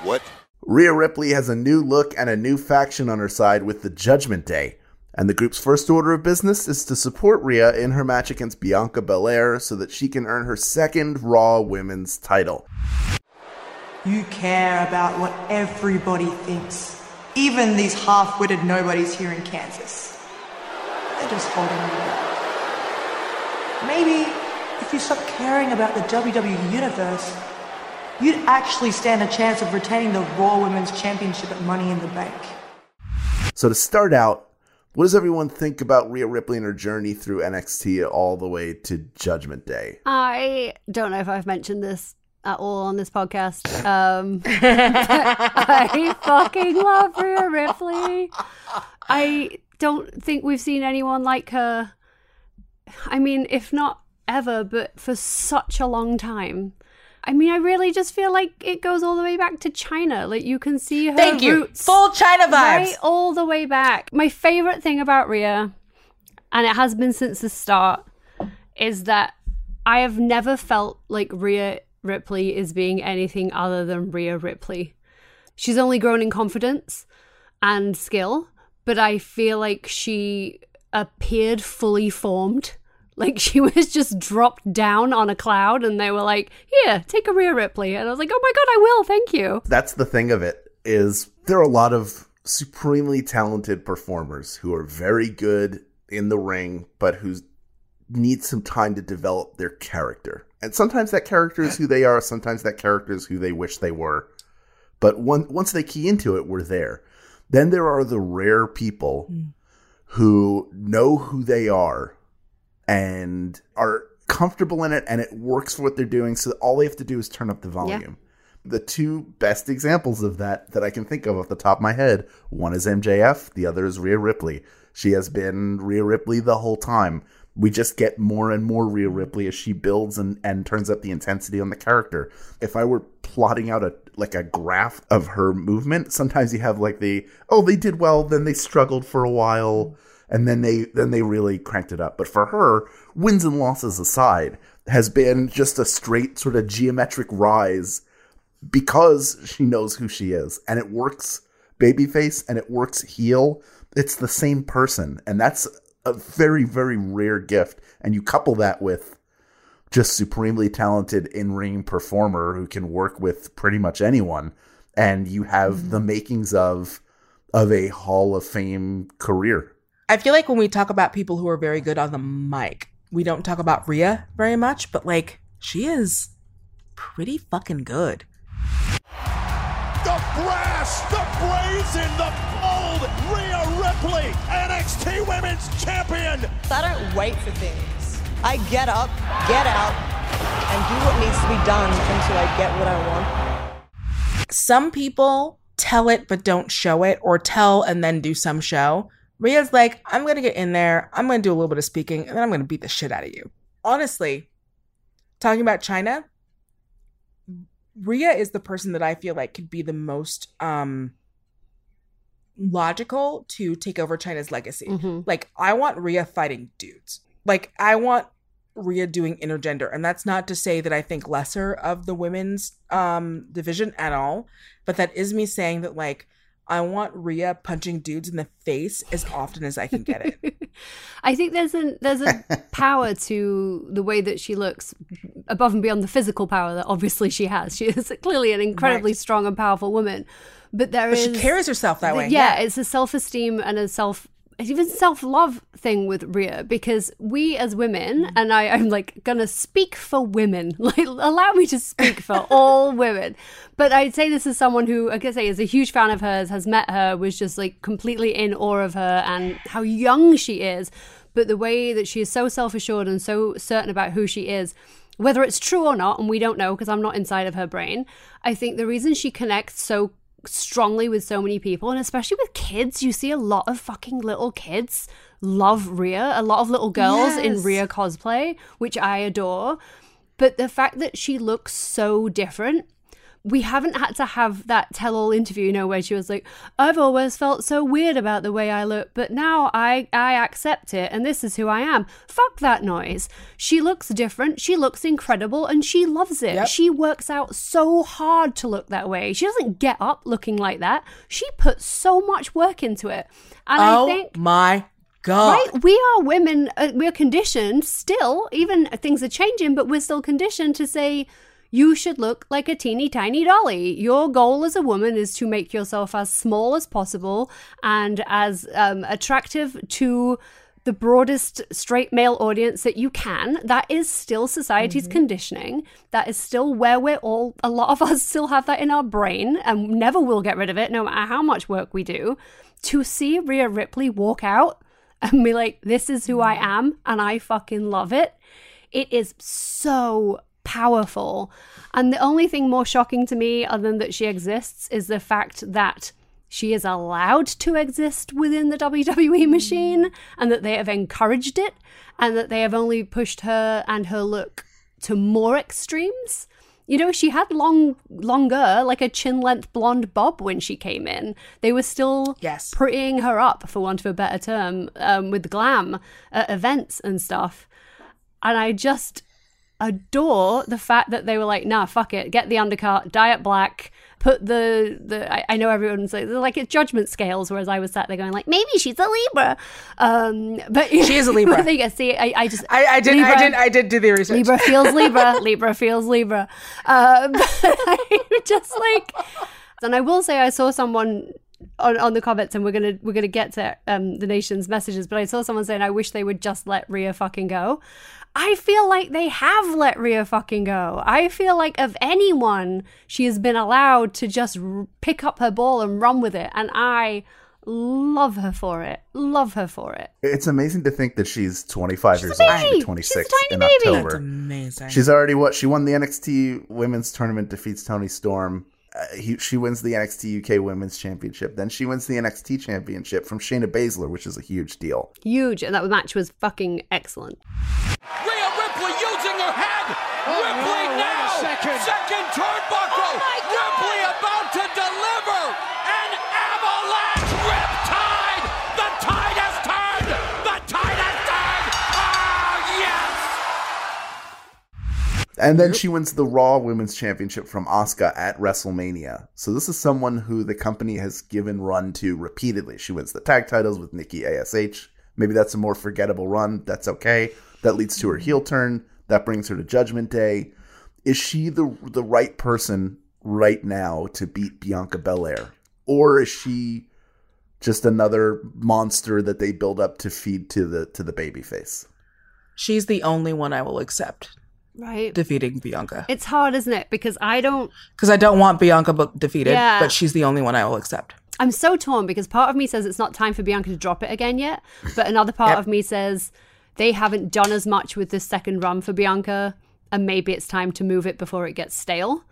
Speaker 8: What?
Speaker 2: Rhea Ripley has a new look and a new faction on her side with the Judgment Day. And the group's first order of business is to support Rhea in her match against Bianca Belair so that she can earn her second Raw Women's title.
Speaker 9: You care about what everybody thinks. Even these half witted nobodies here in Kansas. They're just holding you back. Maybe if you stop caring about the WWE Universe, you'd actually stand a chance of retaining the Raw Women's Championship at Money in the Bank.
Speaker 2: So to start out, what does everyone think about Rhea Ripley and her journey through NXT all the way to Judgment Day?
Speaker 4: I don't know if I've mentioned this at all on this podcast. Um, I fucking love Rhea Ripley. I don't think we've seen anyone like her. I mean, if not ever, but for such a long time. I mean, I really just feel like it goes all the way back to Chyna. Like you can see her
Speaker 3: Thank you.
Speaker 4: roots
Speaker 3: Full Chyna vibes.
Speaker 4: right all the way back. My favorite thing about Rhea, and it has been since the start, is that I have never felt like Rhea Ripley is being anything other than Rhea Ripley. She's only grown in confidence and skill, but I feel like she appeared fully formed. Like she was just dropped down on a cloud and they were like, Here, take a Rhea Ripley. And I was like, Oh my god, I will, thank you.
Speaker 2: That's the thing of it is there are a lot of supremely talented performers who are very good in the ring, but who need some time to develop their character. And sometimes that character is who they are, sometimes that character is who they wish they were. But one, once they key into it, we're there. Then there are the rare people hmm. who know who they are and are comfortable in it and it works for what they're doing. So all they have to do is turn up the volume. The two best examples of that that I can think of off the top of my head one is MJF, the other is Rhea Ripley. She has been Rhea Ripley the whole time. We just get more and more Rhea Ripley as she builds and, and turns up the intensity on the character. If I were plotting out a like a graph of her movement, sometimes you have like the oh they did well, then they struggled for a while, and then they then they really cranked it up. But for her, wins and losses aside, has been just a straight sort of geometric rise because she knows who she is and it works babyface and it works heel it's the same person and that's a very very rare gift and you couple that with just supremely talented in-ring performer who can work with pretty much anyone and you have the mm-hmm. makings of of a hall of fame career
Speaker 3: I feel like when we talk about people who are very good on the mic, we don't talk about Rhea very much, but like she is pretty fucking good.
Speaker 5: The brass, the brazen, the bold Rhea Ripley, NXT Women's Champion.
Speaker 9: I don't wait for things. I get up, get out, and do what needs to be done until I get what I want.
Speaker 3: Some people tell it but don't show it, or tell and then do some show. Rhea's like, I'm gonna get in there, I'm gonna do a little bit of speaking, and then I'm gonna beat the shit out of you. Honestly, talking about Chyna, Rhea is the person that I feel like could be the most um logical to take over Chyna's legacy.
Speaker 4: Mhm.
Speaker 3: Like, I want Rhea fighting dudes. Like, I want Rhea doing intergender. And that's not to say that I think lesser of the women's um division at all, but that is me saying that like I want Rhea punching dudes in the face as often as I can get it.
Speaker 4: I think there's a there's a power to the way that she looks above and beyond the physical power that obviously she has. She is clearly an incredibly
Speaker 3: Right.
Speaker 4: strong and powerful woman. But there
Speaker 3: But
Speaker 4: is
Speaker 3: she carries herself that way.
Speaker 4: Yeah, it's a self-esteem and a self even self-love thing with Rhea because we as women
Speaker 3: Mm.
Speaker 4: and I, I'm like gonna speak for women like allow me to speak for all women but I'd say this is someone who I guess say is a huge fan of hers has met her was just like completely in awe of her and how young she is but the way that she is so self-assured and so certain about who she is whether it's true or not and we don't know because I'm not inside of her brain I think the reason she connects so strongly with so many people and especially with kids you see a lot of fucking little kids love Rhea a lot of little girls in
Speaker 3: Yes.
Speaker 4: Rhea cosplay which I adore but the fact that she looks so different we haven't had to have that tell all interview, you know, where she was like, I've always felt so weird about the way I look, but now I, I accept it and this is who I am. Fuck that noise. She looks different, she looks incredible, and she loves it.
Speaker 3: Yep.
Speaker 4: She works out so hard to look that way. She doesn't get up looking like that. She puts so much work into it. And
Speaker 3: oh
Speaker 4: I think
Speaker 3: my god.
Speaker 4: Right, we are women. Uh, we're conditioned still. Even things are changing, but we're still conditioned to say you should look like a teeny tiny dolly. Your goal as a woman is to make yourself as small as possible and as um, attractive to the broadest straight male audience that you can. That is still society's conditioning. That is still where we're all, a lot of us still have that in our brain and never will get rid of it, no matter how much work we do. To see Rhea Ripley walk out and be like, this is who I am, and I fucking love it. It is so powerful. And the only thing more shocking to me, other than that she exists, is the fact that she is allowed to exist within the WWE machine and that they have encouraged it and that they have only pushed her and her look to more extremes. You know, she had long, longer, like a chin length blonde bob when she came in. They were still
Speaker 3: Yes.
Speaker 4: prettying her up, for want of a better term, um, with glam at events and stuff. And I just adore the fact that they were like, nah, fuck it, get the undercut, dye it black, put the the. I, I know everyone's like, they're like it's judgment scales, whereas I was sat there going like, maybe she's a Libra, um, but
Speaker 3: She is a Libra.
Speaker 4: there you. See, I, I just
Speaker 3: I, I did I did I did do the research.
Speaker 4: Libra feels Libra. Libra feels Libra. Um, I'm just like, and I will say I saw someone on, on the comments, and we're gonna we're gonna get to um, the nation's messages, but I saw someone saying I wish they would just let Rhea fucking go. I feel like they have let Rhea fucking go. I feel like of anyone, she has been allowed to just r- pick up her ball and run with it, and I love her for it. Love her for it.
Speaker 2: It's amazing to think that she's 25 years old. She'll
Speaker 4: baby.
Speaker 2: be 26
Speaker 4: She's a tiny
Speaker 2: in
Speaker 4: baby.
Speaker 2: October.
Speaker 3: That's amazing.
Speaker 2: She's already what? She won the NXT Women's Tournament, defeats Toni Storm. Uh, he, she wins the NXT UK Women's Championship. Then she wins the NXT Championship from Shayna Baszler, which is a huge deal.
Speaker 4: Huge, and that match was fucking excellent.
Speaker 5: Rhea Ripley using her head.
Speaker 8: Oh,
Speaker 5: Ripley
Speaker 8: no, wait a
Speaker 5: now.
Speaker 8: second.
Speaker 5: turnbuckle.
Speaker 4: Oh,
Speaker 2: And then she wins the Raw Women's Championship from Asuka at WrestleMania. So this is someone who the company has given run to repeatedly. She wins the tag titles with Nikki ASH. Maybe that's a more forgettable run. That's okay. That leads to her heel turn. That brings her to Judgment Day. Is she the the right person right now to beat Bianca Belair, or is she just another monster that they build up to feed to the to the babyface?
Speaker 3: She's the only one I will accept
Speaker 4: Right.
Speaker 3: defeating Bianca
Speaker 4: It's hard, isn't it? Because I don't.
Speaker 3: because I don't want Bianca defeated,
Speaker 4: Yeah.
Speaker 3: but she's the only one I will accept.
Speaker 4: I'm so torn because part of me says it's not time for Bianca to drop it again yet, but another part
Speaker 3: Yep.
Speaker 4: of me says they haven't done as much with this second run for Bianca, and maybe it's time to move it before it gets stale.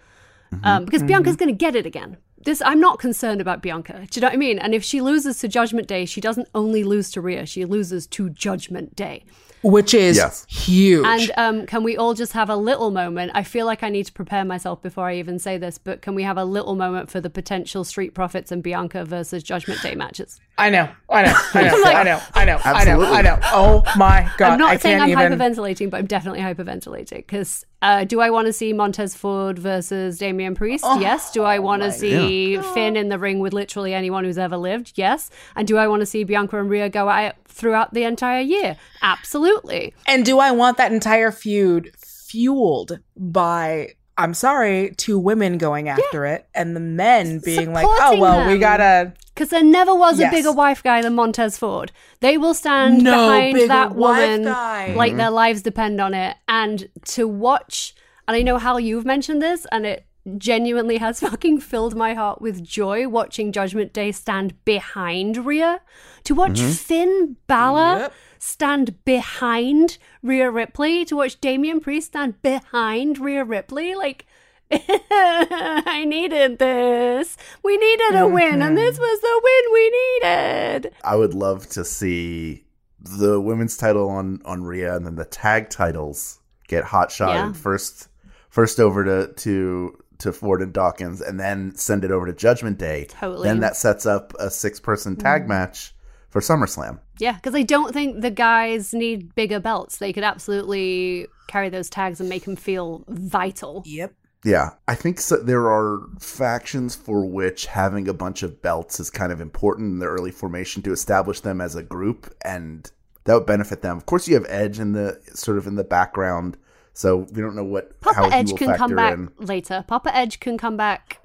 Speaker 4: Um, because Bianca's going to get it again. This I'm not concerned about Bianca. Do you know what I mean? And if she loses to Judgment Day, she doesn't only lose to Rhea, she loses to Judgment Day.
Speaker 3: which is
Speaker 2: Yes.
Speaker 3: huge.
Speaker 4: And um, can we all just have a little moment? I feel like I need to prepare myself before I even say this, but can we have a little moment for the potential Street Profits and Bianca versus Judgment Day matches?
Speaker 3: I know, I know, I know,
Speaker 4: Like-
Speaker 3: I know, I know, I know, I know. Oh my god!
Speaker 4: I'm not
Speaker 3: I
Speaker 4: saying
Speaker 3: can't
Speaker 4: I'm
Speaker 3: even.
Speaker 4: hyperventilating, but I'm definitely hyperventilating because uh, do I want to see Montez Ford versus Damian Priest?
Speaker 3: Oh
Speaker 4: yes. Do I want to see Finn in the ring with literally anyone who's ever lived? Yes. And do I want to see Bianca and Rhea go it throughout the entire year? Absolutely.
Speaker 3: And do I want that entire feud fueled by? I'm sorry, two women going after it, and the men being like, "Oh
Speaker 4: Supporting
Speaker 3: well, we gotta."
Speaker 4: Because there never was
Speaker 3: Yes.
Speaker 4: a bigger wife guy than Montez Ford. They will stand
Speaker 3: No
Speaker 4: behind that woman
Speaker 3: guy.
Speaker 4: like mm-hmm. their lives depend on it. And to watch, and I know Hal, you've mentioned this, and it genuinely has fucking filled my heart with joy watching Judgment Day stand behind Rhea. To watch mm-hmm. Finn Balor
Speaker 3: Yep.
Speaker 4: stand behind Rhea Ripley, to watch Damian Priest stand behind Rhea Ripley, like. I needed this. We needed a win, and this was the win we needed.
Speaker 2: I would love to see the women's title on on Rhea and then the tag titles get hot shot
Speaker 4: Yeah.
Speaker 2: first first over to to to Ford and Dawkins and then send it over to Judgment Day.
Speaker 4: Totally. Mm.
Speaker 2: Then that sets up a six person tag match for SummerSlam.
Speaker 4: Yeah, because I don't think the guys need bigger belts. They could absolutely carry those tags and make them feel vital.
Speaker 3: Yep.
Speaker 2: Yeah, I think so, there are factions for which having a bunch of belts is kind of important in the early formation to establish them as a group, and that would benefit them. Of course, you have Edge in the sort of in the background, so we don't know what how
Speaker 4: Papa
Speaker 2: he
Speaker 4: Edge
Speaker 2: will
Speaker 4: can come back
Speaker 2: in.
Speaker 4: later. Papa Edge can come back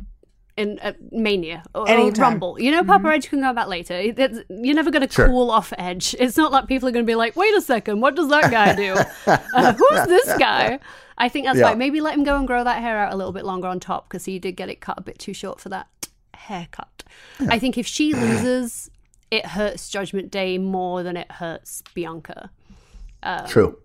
Speaker 4: in uh, Mania or, or Rumble. You know, Papa Edge can come back later. It's- you're never going to
Speaker 2: Sure.
Speaker 4: cool off Edge. It's not like people are going to be like, wait a second, what does that guy do? uh, who's this guy? I think that's
Speaker 2: Yeah.
Speaker 4: fine. Maybe let him go and grow that hair out a little bit longer on top because he did get it cut a bit too short for that haircut. I think if she loses, it hurts Judgment Day more than it hurts Bianca.
Speaker 2: Um, True.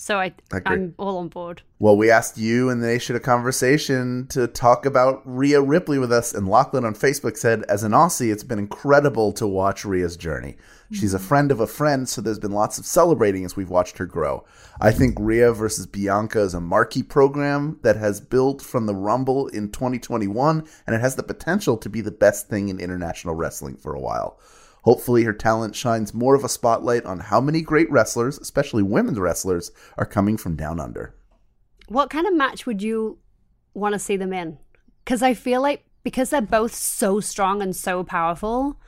Speaker 4: So I,
Speaker 2: I
Speaker 4: I'm all on board.
Speaker 2: Well, we asked you and the Nation a conversation to talk about Rhea Ripley with us, and Lachlan on Facebook said, "As an Aussie, it's been incredible to watch Rhea's journey. She's a friend of a friend, so there's been lots of celebrating as we've watched her grow. I think Rhea versus Bianca is a marquee program that has built from the Rumble in 2021, and it has the potential to be the best thing in international wrestling for a while." Hopefully, her talent shines more of a spotlight on how many great wrestlers, especially women's wrestlers, are coming from down under.
Speaker 4: What kind of match would you want to see them in? Because I feel like because they're both so strong and so powerful,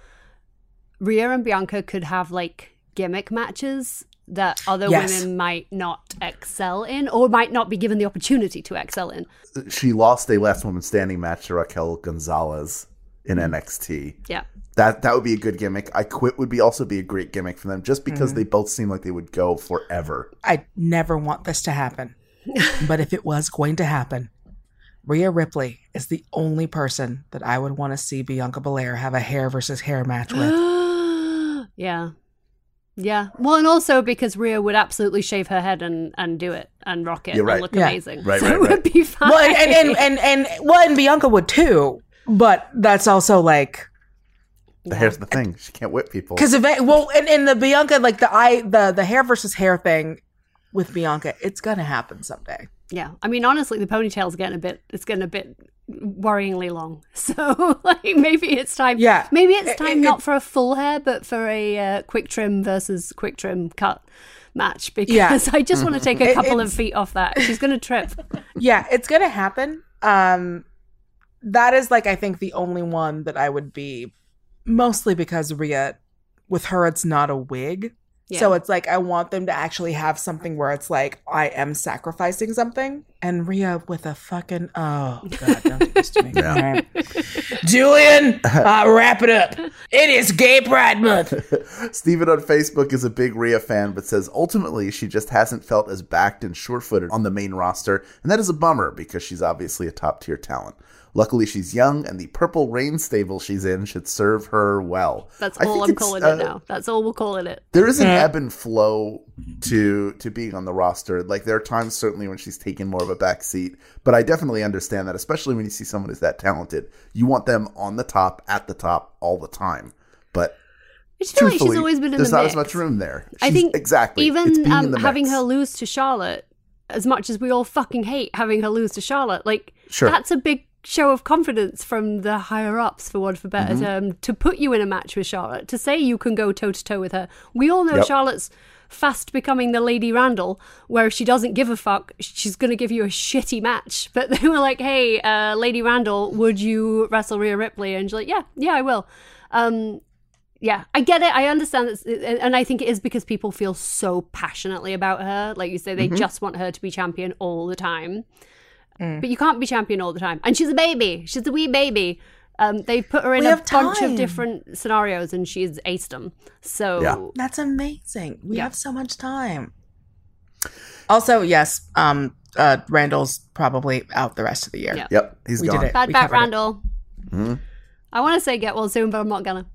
Speaker 4: Rhea and Bianca could have like gimmick matches that other
Speaker 3: Yes.
Speaker 4: women might not excel in or might not be given the opportunity to excel in.
Speaker 2: she lost a last woman standing match to Raquel Gonzalez in mm. NXT.
Speaker 4: Yeah.
Speaker 2: That that would be a good gimmick. I quit would be also be a great gimmick for them just because mm-hmm. they both seem like they would go forever.
Speaker 3: I never want this to happen. but if it was going to happen, Rhea Ripley is the only person that I would want to see Bianca Belair have a hair versus hair match with.
Speaker 4: yeah. Yeah. Well, and also because Rhea would absolutely shave her head and, and do it and rock it
Speaker 2: You're right.
Speaker 4: and look
Speaker 3: Yeah.
Speaker 4: amazing.
Speaker 2: Right,
Speaker 4: so
Speaker 2: right,
Speaker 4: it would be fine.
Speaker 3: well, and, and, and, and, and, well, and Bianca would too. But that's also like,
Speaker 2: But here's the thing: she can't whip people.
Speaker 3: because if it, well, and, and the Bianca, like the eye, the, the hair versus hair thing with Bianca, it's going to happen someday.
Speaker 4: Yeah, I mean, honestly, the ponytail's getting a bit. It's getting a bit worryingly long. So, like, maybe it's time.
Speaker 3: Yeah.
Speaker 4: maybe it's time
Speaker 3: it-
Speaker 4: not for a full hair, but for a uh, quick trim versus quick trim cut match. Because
Speaker 3: Yeah.
Speaker 4: I just want to take a
Speaker 3: It-
Speaker 4: couple of feet off that. She's gonna trip.
Speaker 3: yeah, it's gonna happen. Um, that is like I think the only one that I would be, mostly because Rhea, with her, it's not a wig. So it's like I want them to actually have something where it's like I am sacrificing something, and Rhea with a fucking oh god, don't do this to me.
Speaker 2: Yeah.
Speaker 3: Julian, uh, wrap it up. It is Gay Pride Month.
Speaker 2: Steven on Facebook is a big Rhea fan, but says ultimately she just hasn't felt as backed and sure footed on the main roster, and that is a bummer because she's obviously a top tier talent. Luckily, she's young, and the Purple Rain stable she's in should serve her well.
Speaker 4: That's
Speaker 2: I
Speaker 4: all I'm calling
Speaker 2: uh,
Speaker 4: it now. That's all we're calling it.
Speaker 2: There is an ebb and flow to to being on the roster. Like there are times certainly when she's taken more of of a back seat. But I definitely understand that, especially when you see someone who's that talented. You want them on the top, at the top, all the time. But
Speaker 4: I just feel like she's always been in
Speaker 2: there's
Speaker 4: the
Speaker 2: not
Speaker 4: mix.
Speaker 2: as much room there.
Speaker 4: I think
Speaker 2: exactly
Speaker 4: Even um, having her lose to Charlotte, as much as we all fucking hate having her lose to Charlotte, like
Speaker 2: Sure.
Speaker 4: that's a big show of confidence from the higher ups, for want of a better
Speaker 2: Mm-hmm.
Speaker 4: term, to put you in a match with Charlotte, to say you can go toe to toe with her. We all know
Speaker 2: Yep.
Speaker 4: Charlotte's fast becoming the Lady Randall, where if she doesn't give a fuck, she's going to give you a shitty match. But they were like, hey, uh, Lady Randall, would you wrestle Rhea Ripley? And she's like, yeah, yeah, I will. Um, yeah, I get it. I understand it, and I think it is because people feel so passionately about her. Like you say,
Speaker 2: Mm-hmm.
Speaker 4: they just want her to be champion all the time. But you can't be champion all the time. And she's a baby. She's a wee baby. Um, they put her in
Speaker 3: We
Speaker 4: a bunch
Speaker 3: time.
Speaker 4: of different scenarios, and she's aced them. So
Speaker 2: Yeah.
Speaker 3: That's amazing. We
Speaker 4: Yeah.
Speaker 3: have so much time. Also, yes, um, uh, Randall's probably out the rest of the year.
Speaker 4: Yeah.
Speaker 2: Yep, he's
Speaker 3: We
Speaker 2: gone.
Speaker 3: did it.
Speaker 4: bad
Speaker 3: We
Speaker 4: back
Speaker 3: covered it.
Speaker 4: Randall.
Speaker 2: Mm-hmm.
Speaker 4: I want to say get well soon, but I'm not gonna.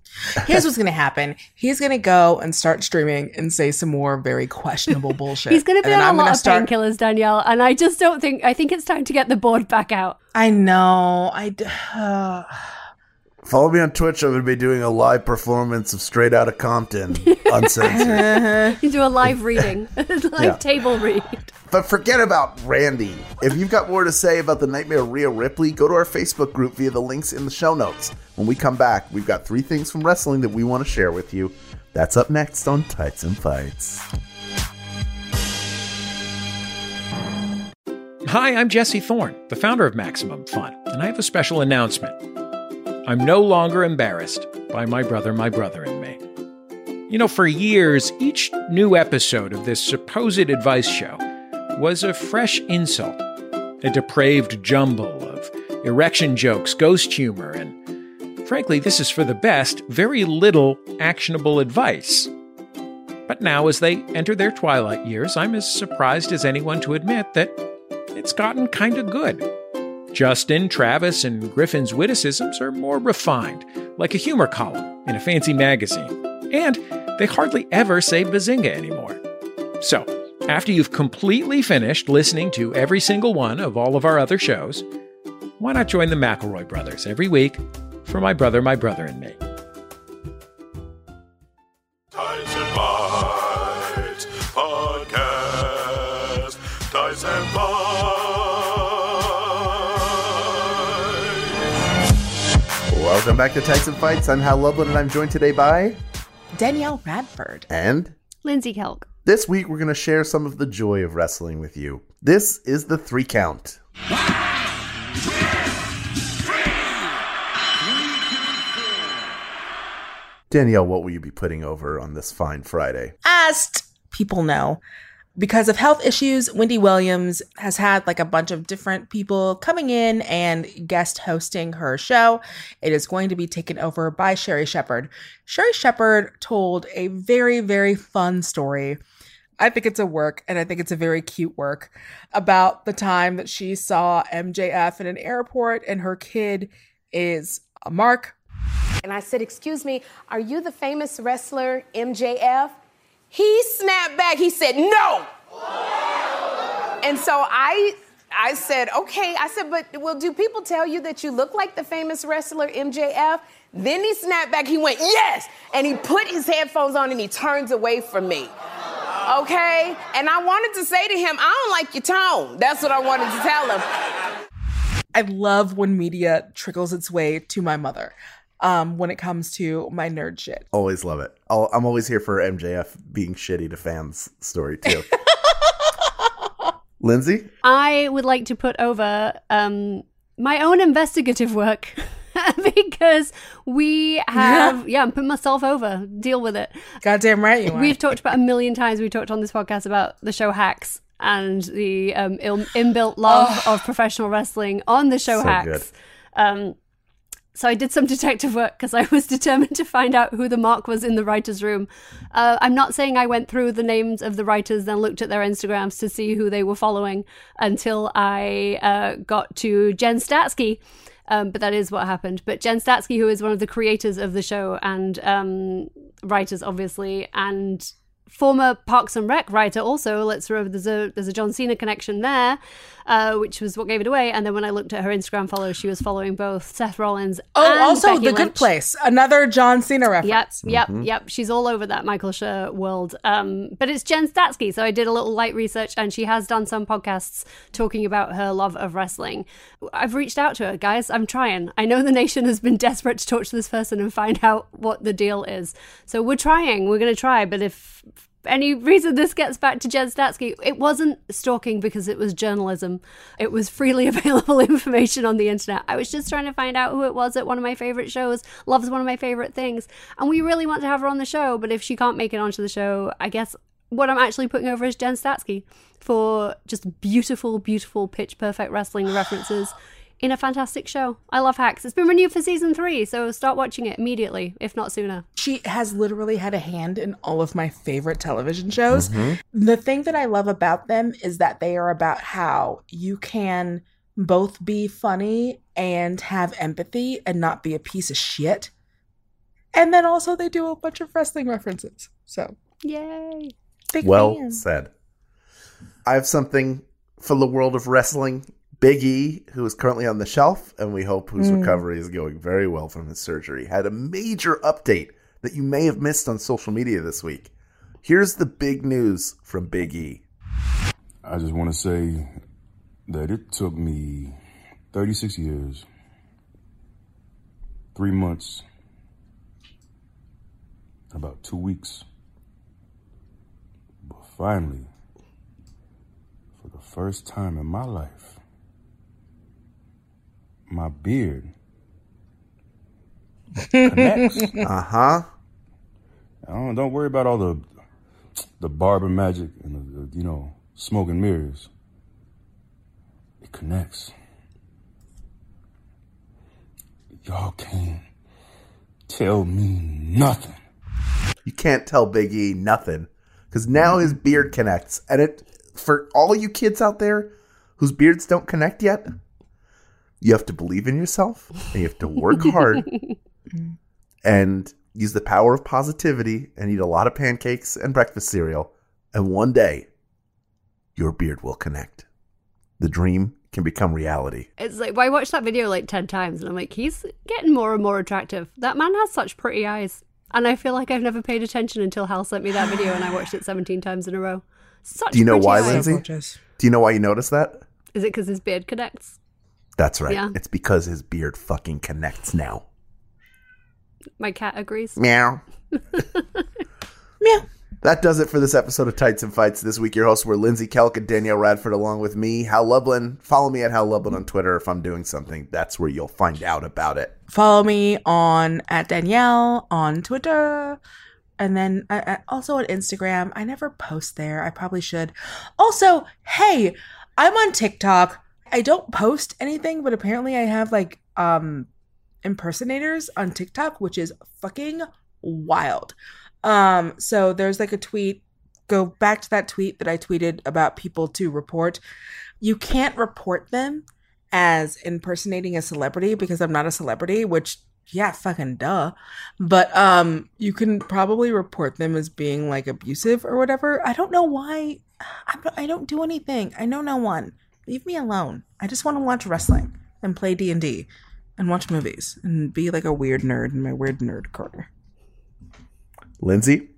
Speaker 3: Here's what's gonna happen. He's gonna go and start streaming and say some more very questionable bullshit.
Speaker 4: He's going to be
Speaker 3: And
Speaker 4: on
Speaker 3: then
Speaker 4: a lot
Speaker 3: gonna
Speaker 4: of
Speaker 3: start-
Speaker 4: painkillers, Danielle, and I just don't think. I think it's time to get the board back out.
Speaker 3: I know. I. uh,
Speaker 2: Follow me on Twitch. I'm going to be doing a live performance of Straight Outta Compton, uncensored.
Speaker 4: You do a live reading, live
Speaker 2: Yeah.
Speaker 4: table read.
Speaker 2: but forget about Randy. If you've got more to say about the Nightmare Rhea Ripley, go to our Facebook group via the links in the show notes. When we come back, we've got three things from wrestling that we want to share with you. That's up next on Tights and Fights.
Speaker 10: Hi, I'm Jesse Thorn, the founder of Maximum Fun, and I have a special announcement. I'm no longer embarrassed by my brother, my brother, and me. You know, for years, each new episode of this supposed advice show was a fresh insult, a depraved jumble of erection jokes, ghost humor, and frankly, this is for the best, very little actionable advice. But now, as they enter their twilight years, I'm as surprised as anyone to admit that it's gotten kind of good. Justin, Travis, and Griffin's witticisms are more refined, like a humor column in a fancy magazine. And they hardly ever say bazinga anymore. So, after you've completely finished listening to every single one of all of our other shows, why not join the McElroy brothers every week for My Brother, My Brother, and Me?
Speaker 2: Welcome back to Tights and Fights. I'm Hal Lublin, and I'm joined today by
Speaker 3: Danielle Radford.
Speaker 2: and
Speaker 4: Lindsay Kelk.
Speaker 2: this week we're going to share some of the joy of wrestling with you. This is the three count. Danielle, what will you be putting over on this fine Friday?
Speaker 3: As people know, because of health issues, Wendy Williams has had like a bunch of different people coming in and guest hosting her show. It is going to be taken over by Sherry Shepard. Sherry Shepard told a very, very fun story. I think it's a work, and I think it's a very cute work about the time that she saw MJF in an airport, and her kid is Mark.
Speaker 11: And I said, Excuse me, are you the famous wrestler MJF? He snapped back. He said, No. And so I I said, okay. I said, but well, do people tell you that you look like the famous wrestler MJF? Then he snapped back. He went, yes. And he put his headphones on and he turns away from me. Okay? And I wanted to say to him, I don't like your tone. That's what I wanted to tell him.
Speaker 3: I love when media trickles its way to my mother um, when it comes to my nerd shit.
Speaker 2: Always love it. I'll, I'm always here for MJF being shitty to fans story too. Lindsay,
Speaker 4: I would like to put over um, my own investigative work because we have, yeah, I'm putting myself over. Deal with it.
Speaker 3: Goddamn right you are.
Speaker 4: We've talked about a million times. We've talked on this podcast about the show Hacks and the um, il- inbuilt love of professional wrestling on the show
Speaker 2: So
Speaker 4: Hacks.
Speaker 2: good.
Speaker 4: Um, so I did some detective work because I was determined to find out who the mark was in the writers' room. Uh, I'm not saying I went through the names of the writers, then looked at their Instagrams to see who they were following until I uh, got to Jen Statsky. Um, but that is what happened. But Jen Statsky, who is one of the creators of the show and um, writers, obviously, and former Parks and Rec writer, also. Let's remember there's a there's a John Cena connection there. Uh, which was what gave it away. And then when I looked at her Instagram follow, she was following both Seth Rollins.
Speaker 3: Oh,
Speaker 4: and
Speaker 3: also
Speaker 4: Becky
Speaker 3: The Good Place, another John Cena reference.
Speaker 4: Yep, yep, yep. She's all over that Michael Schur world. Um, but it's Jen Statsky, so I did a little light research, and she has done some podcasts talking about her love of wrestling. I've reached out to her, guys. I'm trying. I know the nation has been desperate to talk to this person and find out what the deal is. So we're trying. We're going to try. But if any reason this gets back to Jen Statsky, it wasn't stalking because it was journalism. It was freely available information on the internet. I was just trying to find out who it was at one of my favorite shows, loves one of my favorite things. And we really want to have her on the show, but if she can't make it onto the show, I guess what I'm actually putting over is Jen Statsky for just beautiful, beautiful, pitch perfect wrestling references in a fantastic show. I love Hacks. It's been renewed for season three, so start watching it immediately, if not sooner.
Speaker 3: She has literally had a hand in all of my favorite television shows.
Speaker 2: Mhm.
Speaker 3: The thing that I love about them is that they are about how you can both be funny and have empathy and not be a piece of shit. And then also they do a bunch of wrestling references. So,
Speaker 4: yay.
Speaker 3: Big
Speaker 2: well
Speaker 3: fan.
Speaker 2: said. I have something for the world of wrestling. Big E, who is currently on the shelf, and we hope whose
Speaker 3: Mm.
Speaker 2: recovery is going very well from his surgery, had a major update that you may have missed on social media this week. Here's the big news from Big E.
Speaker 12: I just want to say that it took me 36 years, three months, about two weeks. But finally, for the first time in my life, my beard connects.
Speaker 2: Uh huh.
Speaker 12: Don't, don't worry about all the the barber magic and the, the you know smoke and mirrors. It connects. Y'all can't tell me nothing.
Speaker 2: You can't tell Big E nothing because now his beard connects, and it for all you kids out there whose beards don't connect yet, you have to believe in yourself and you have to work hard and use the power of positivity and eat a lot of pancakes and breakfast cereal, and one day your beard will connect. The dream can become reality.
Speaker 4: It's like well, I watched that video like ten times, and I'm like, he's getting more and more attractive. That man has such pretty eyes, and I feel like I've never paid attention until Hal sent me that video, and I watched it 17 times in a row. Such
Speaker 2: Do you know why,
Speaker 4: eyes.
Speaker 2: Lindsay? Do you know why you noticed that?
Speaker 4: Is it because his beard connects?
Speaker 2: That's right.
Speaker 4: Yeah.
Speaker 2: It's because his beard fucking connects now.
Speaker 4: My cat agrees.
Speaker 2: Meow. Meow. That does it for this episode of Tights and Fights. This week, your hosts were Lindsay Kelk and Danielle Radford, along with me, Hal Lublin. Follow me at Hal Lublin on Twitter. If I'm doing something, that's where you'll find out about it.
Speaker 3: Follow me on at Danielle on Twitter. And then I, I- also on Instagram. I never post there. I probably should. Also, hey, I'm on TikTok. I don't post anything, but apparently I have like um impersonators on TikTok, which is fucking wild. Um, so there's like a tweet. Go back to that tweet that I tweeted about people to report. You can't report them as impersonating a celebrity because I'm not a celebrity, which yeah, fucking duh. But um you can probably report them as being like abusive or whatever. I don't know why I'm, I don't do anything. I know no one. Leave me alone. I just want to watch wrestling and play D&D and watch movies and be like a weird nerd in my weird nerd corner.
Speaker 2: Lindsay?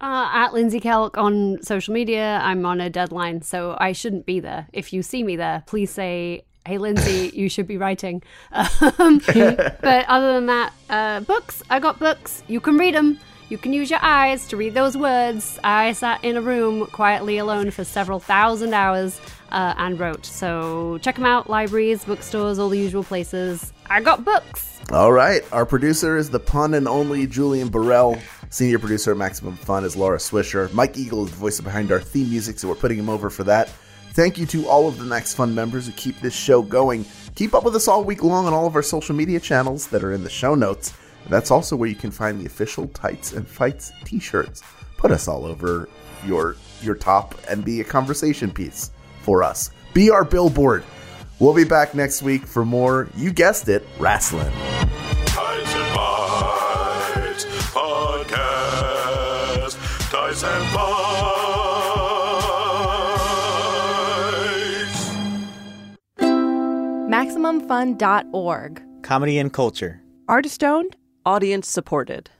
Speaker 4: Uh, at Lindsay Kelk on social media, I'm on a deadline, so I shouldn't be there. If you see me there, please say, "Hey, Lindsay, you should be writing." Um, but other than that, uh, books. I got books. You can read them. You can use your eyes to read those words. I sat in a room quietly alone for several thousand hours uh, and wrote. So check them out: libraries, bookstores, all the usual places. I got books.
Speaker 2: All right. Our producer is the pun and only Julian Burrell. Senior producer at Maximum Fun is Laura Swisher. Mike Eagle is the voice behind our theme music, so we're putting him over for that. Thank you to all of the Max Fun members who keep this show going. Keep up with us all week long on all of our social media channels that are in the show notes. That's also where you can find the official Tights and Fights t-shirts. Put us all over your your top and be a conversation piece for us. Be our billboard. We'll be back next week for more, you guessed it, wrestling.
Speaker 1: Tights and Fights Podcast. Tights and Fights.
Speaker 13: MaximumFun.org.
Speaker 14: Comedy and culture.
Speaker 15: Artist owned, audience supported.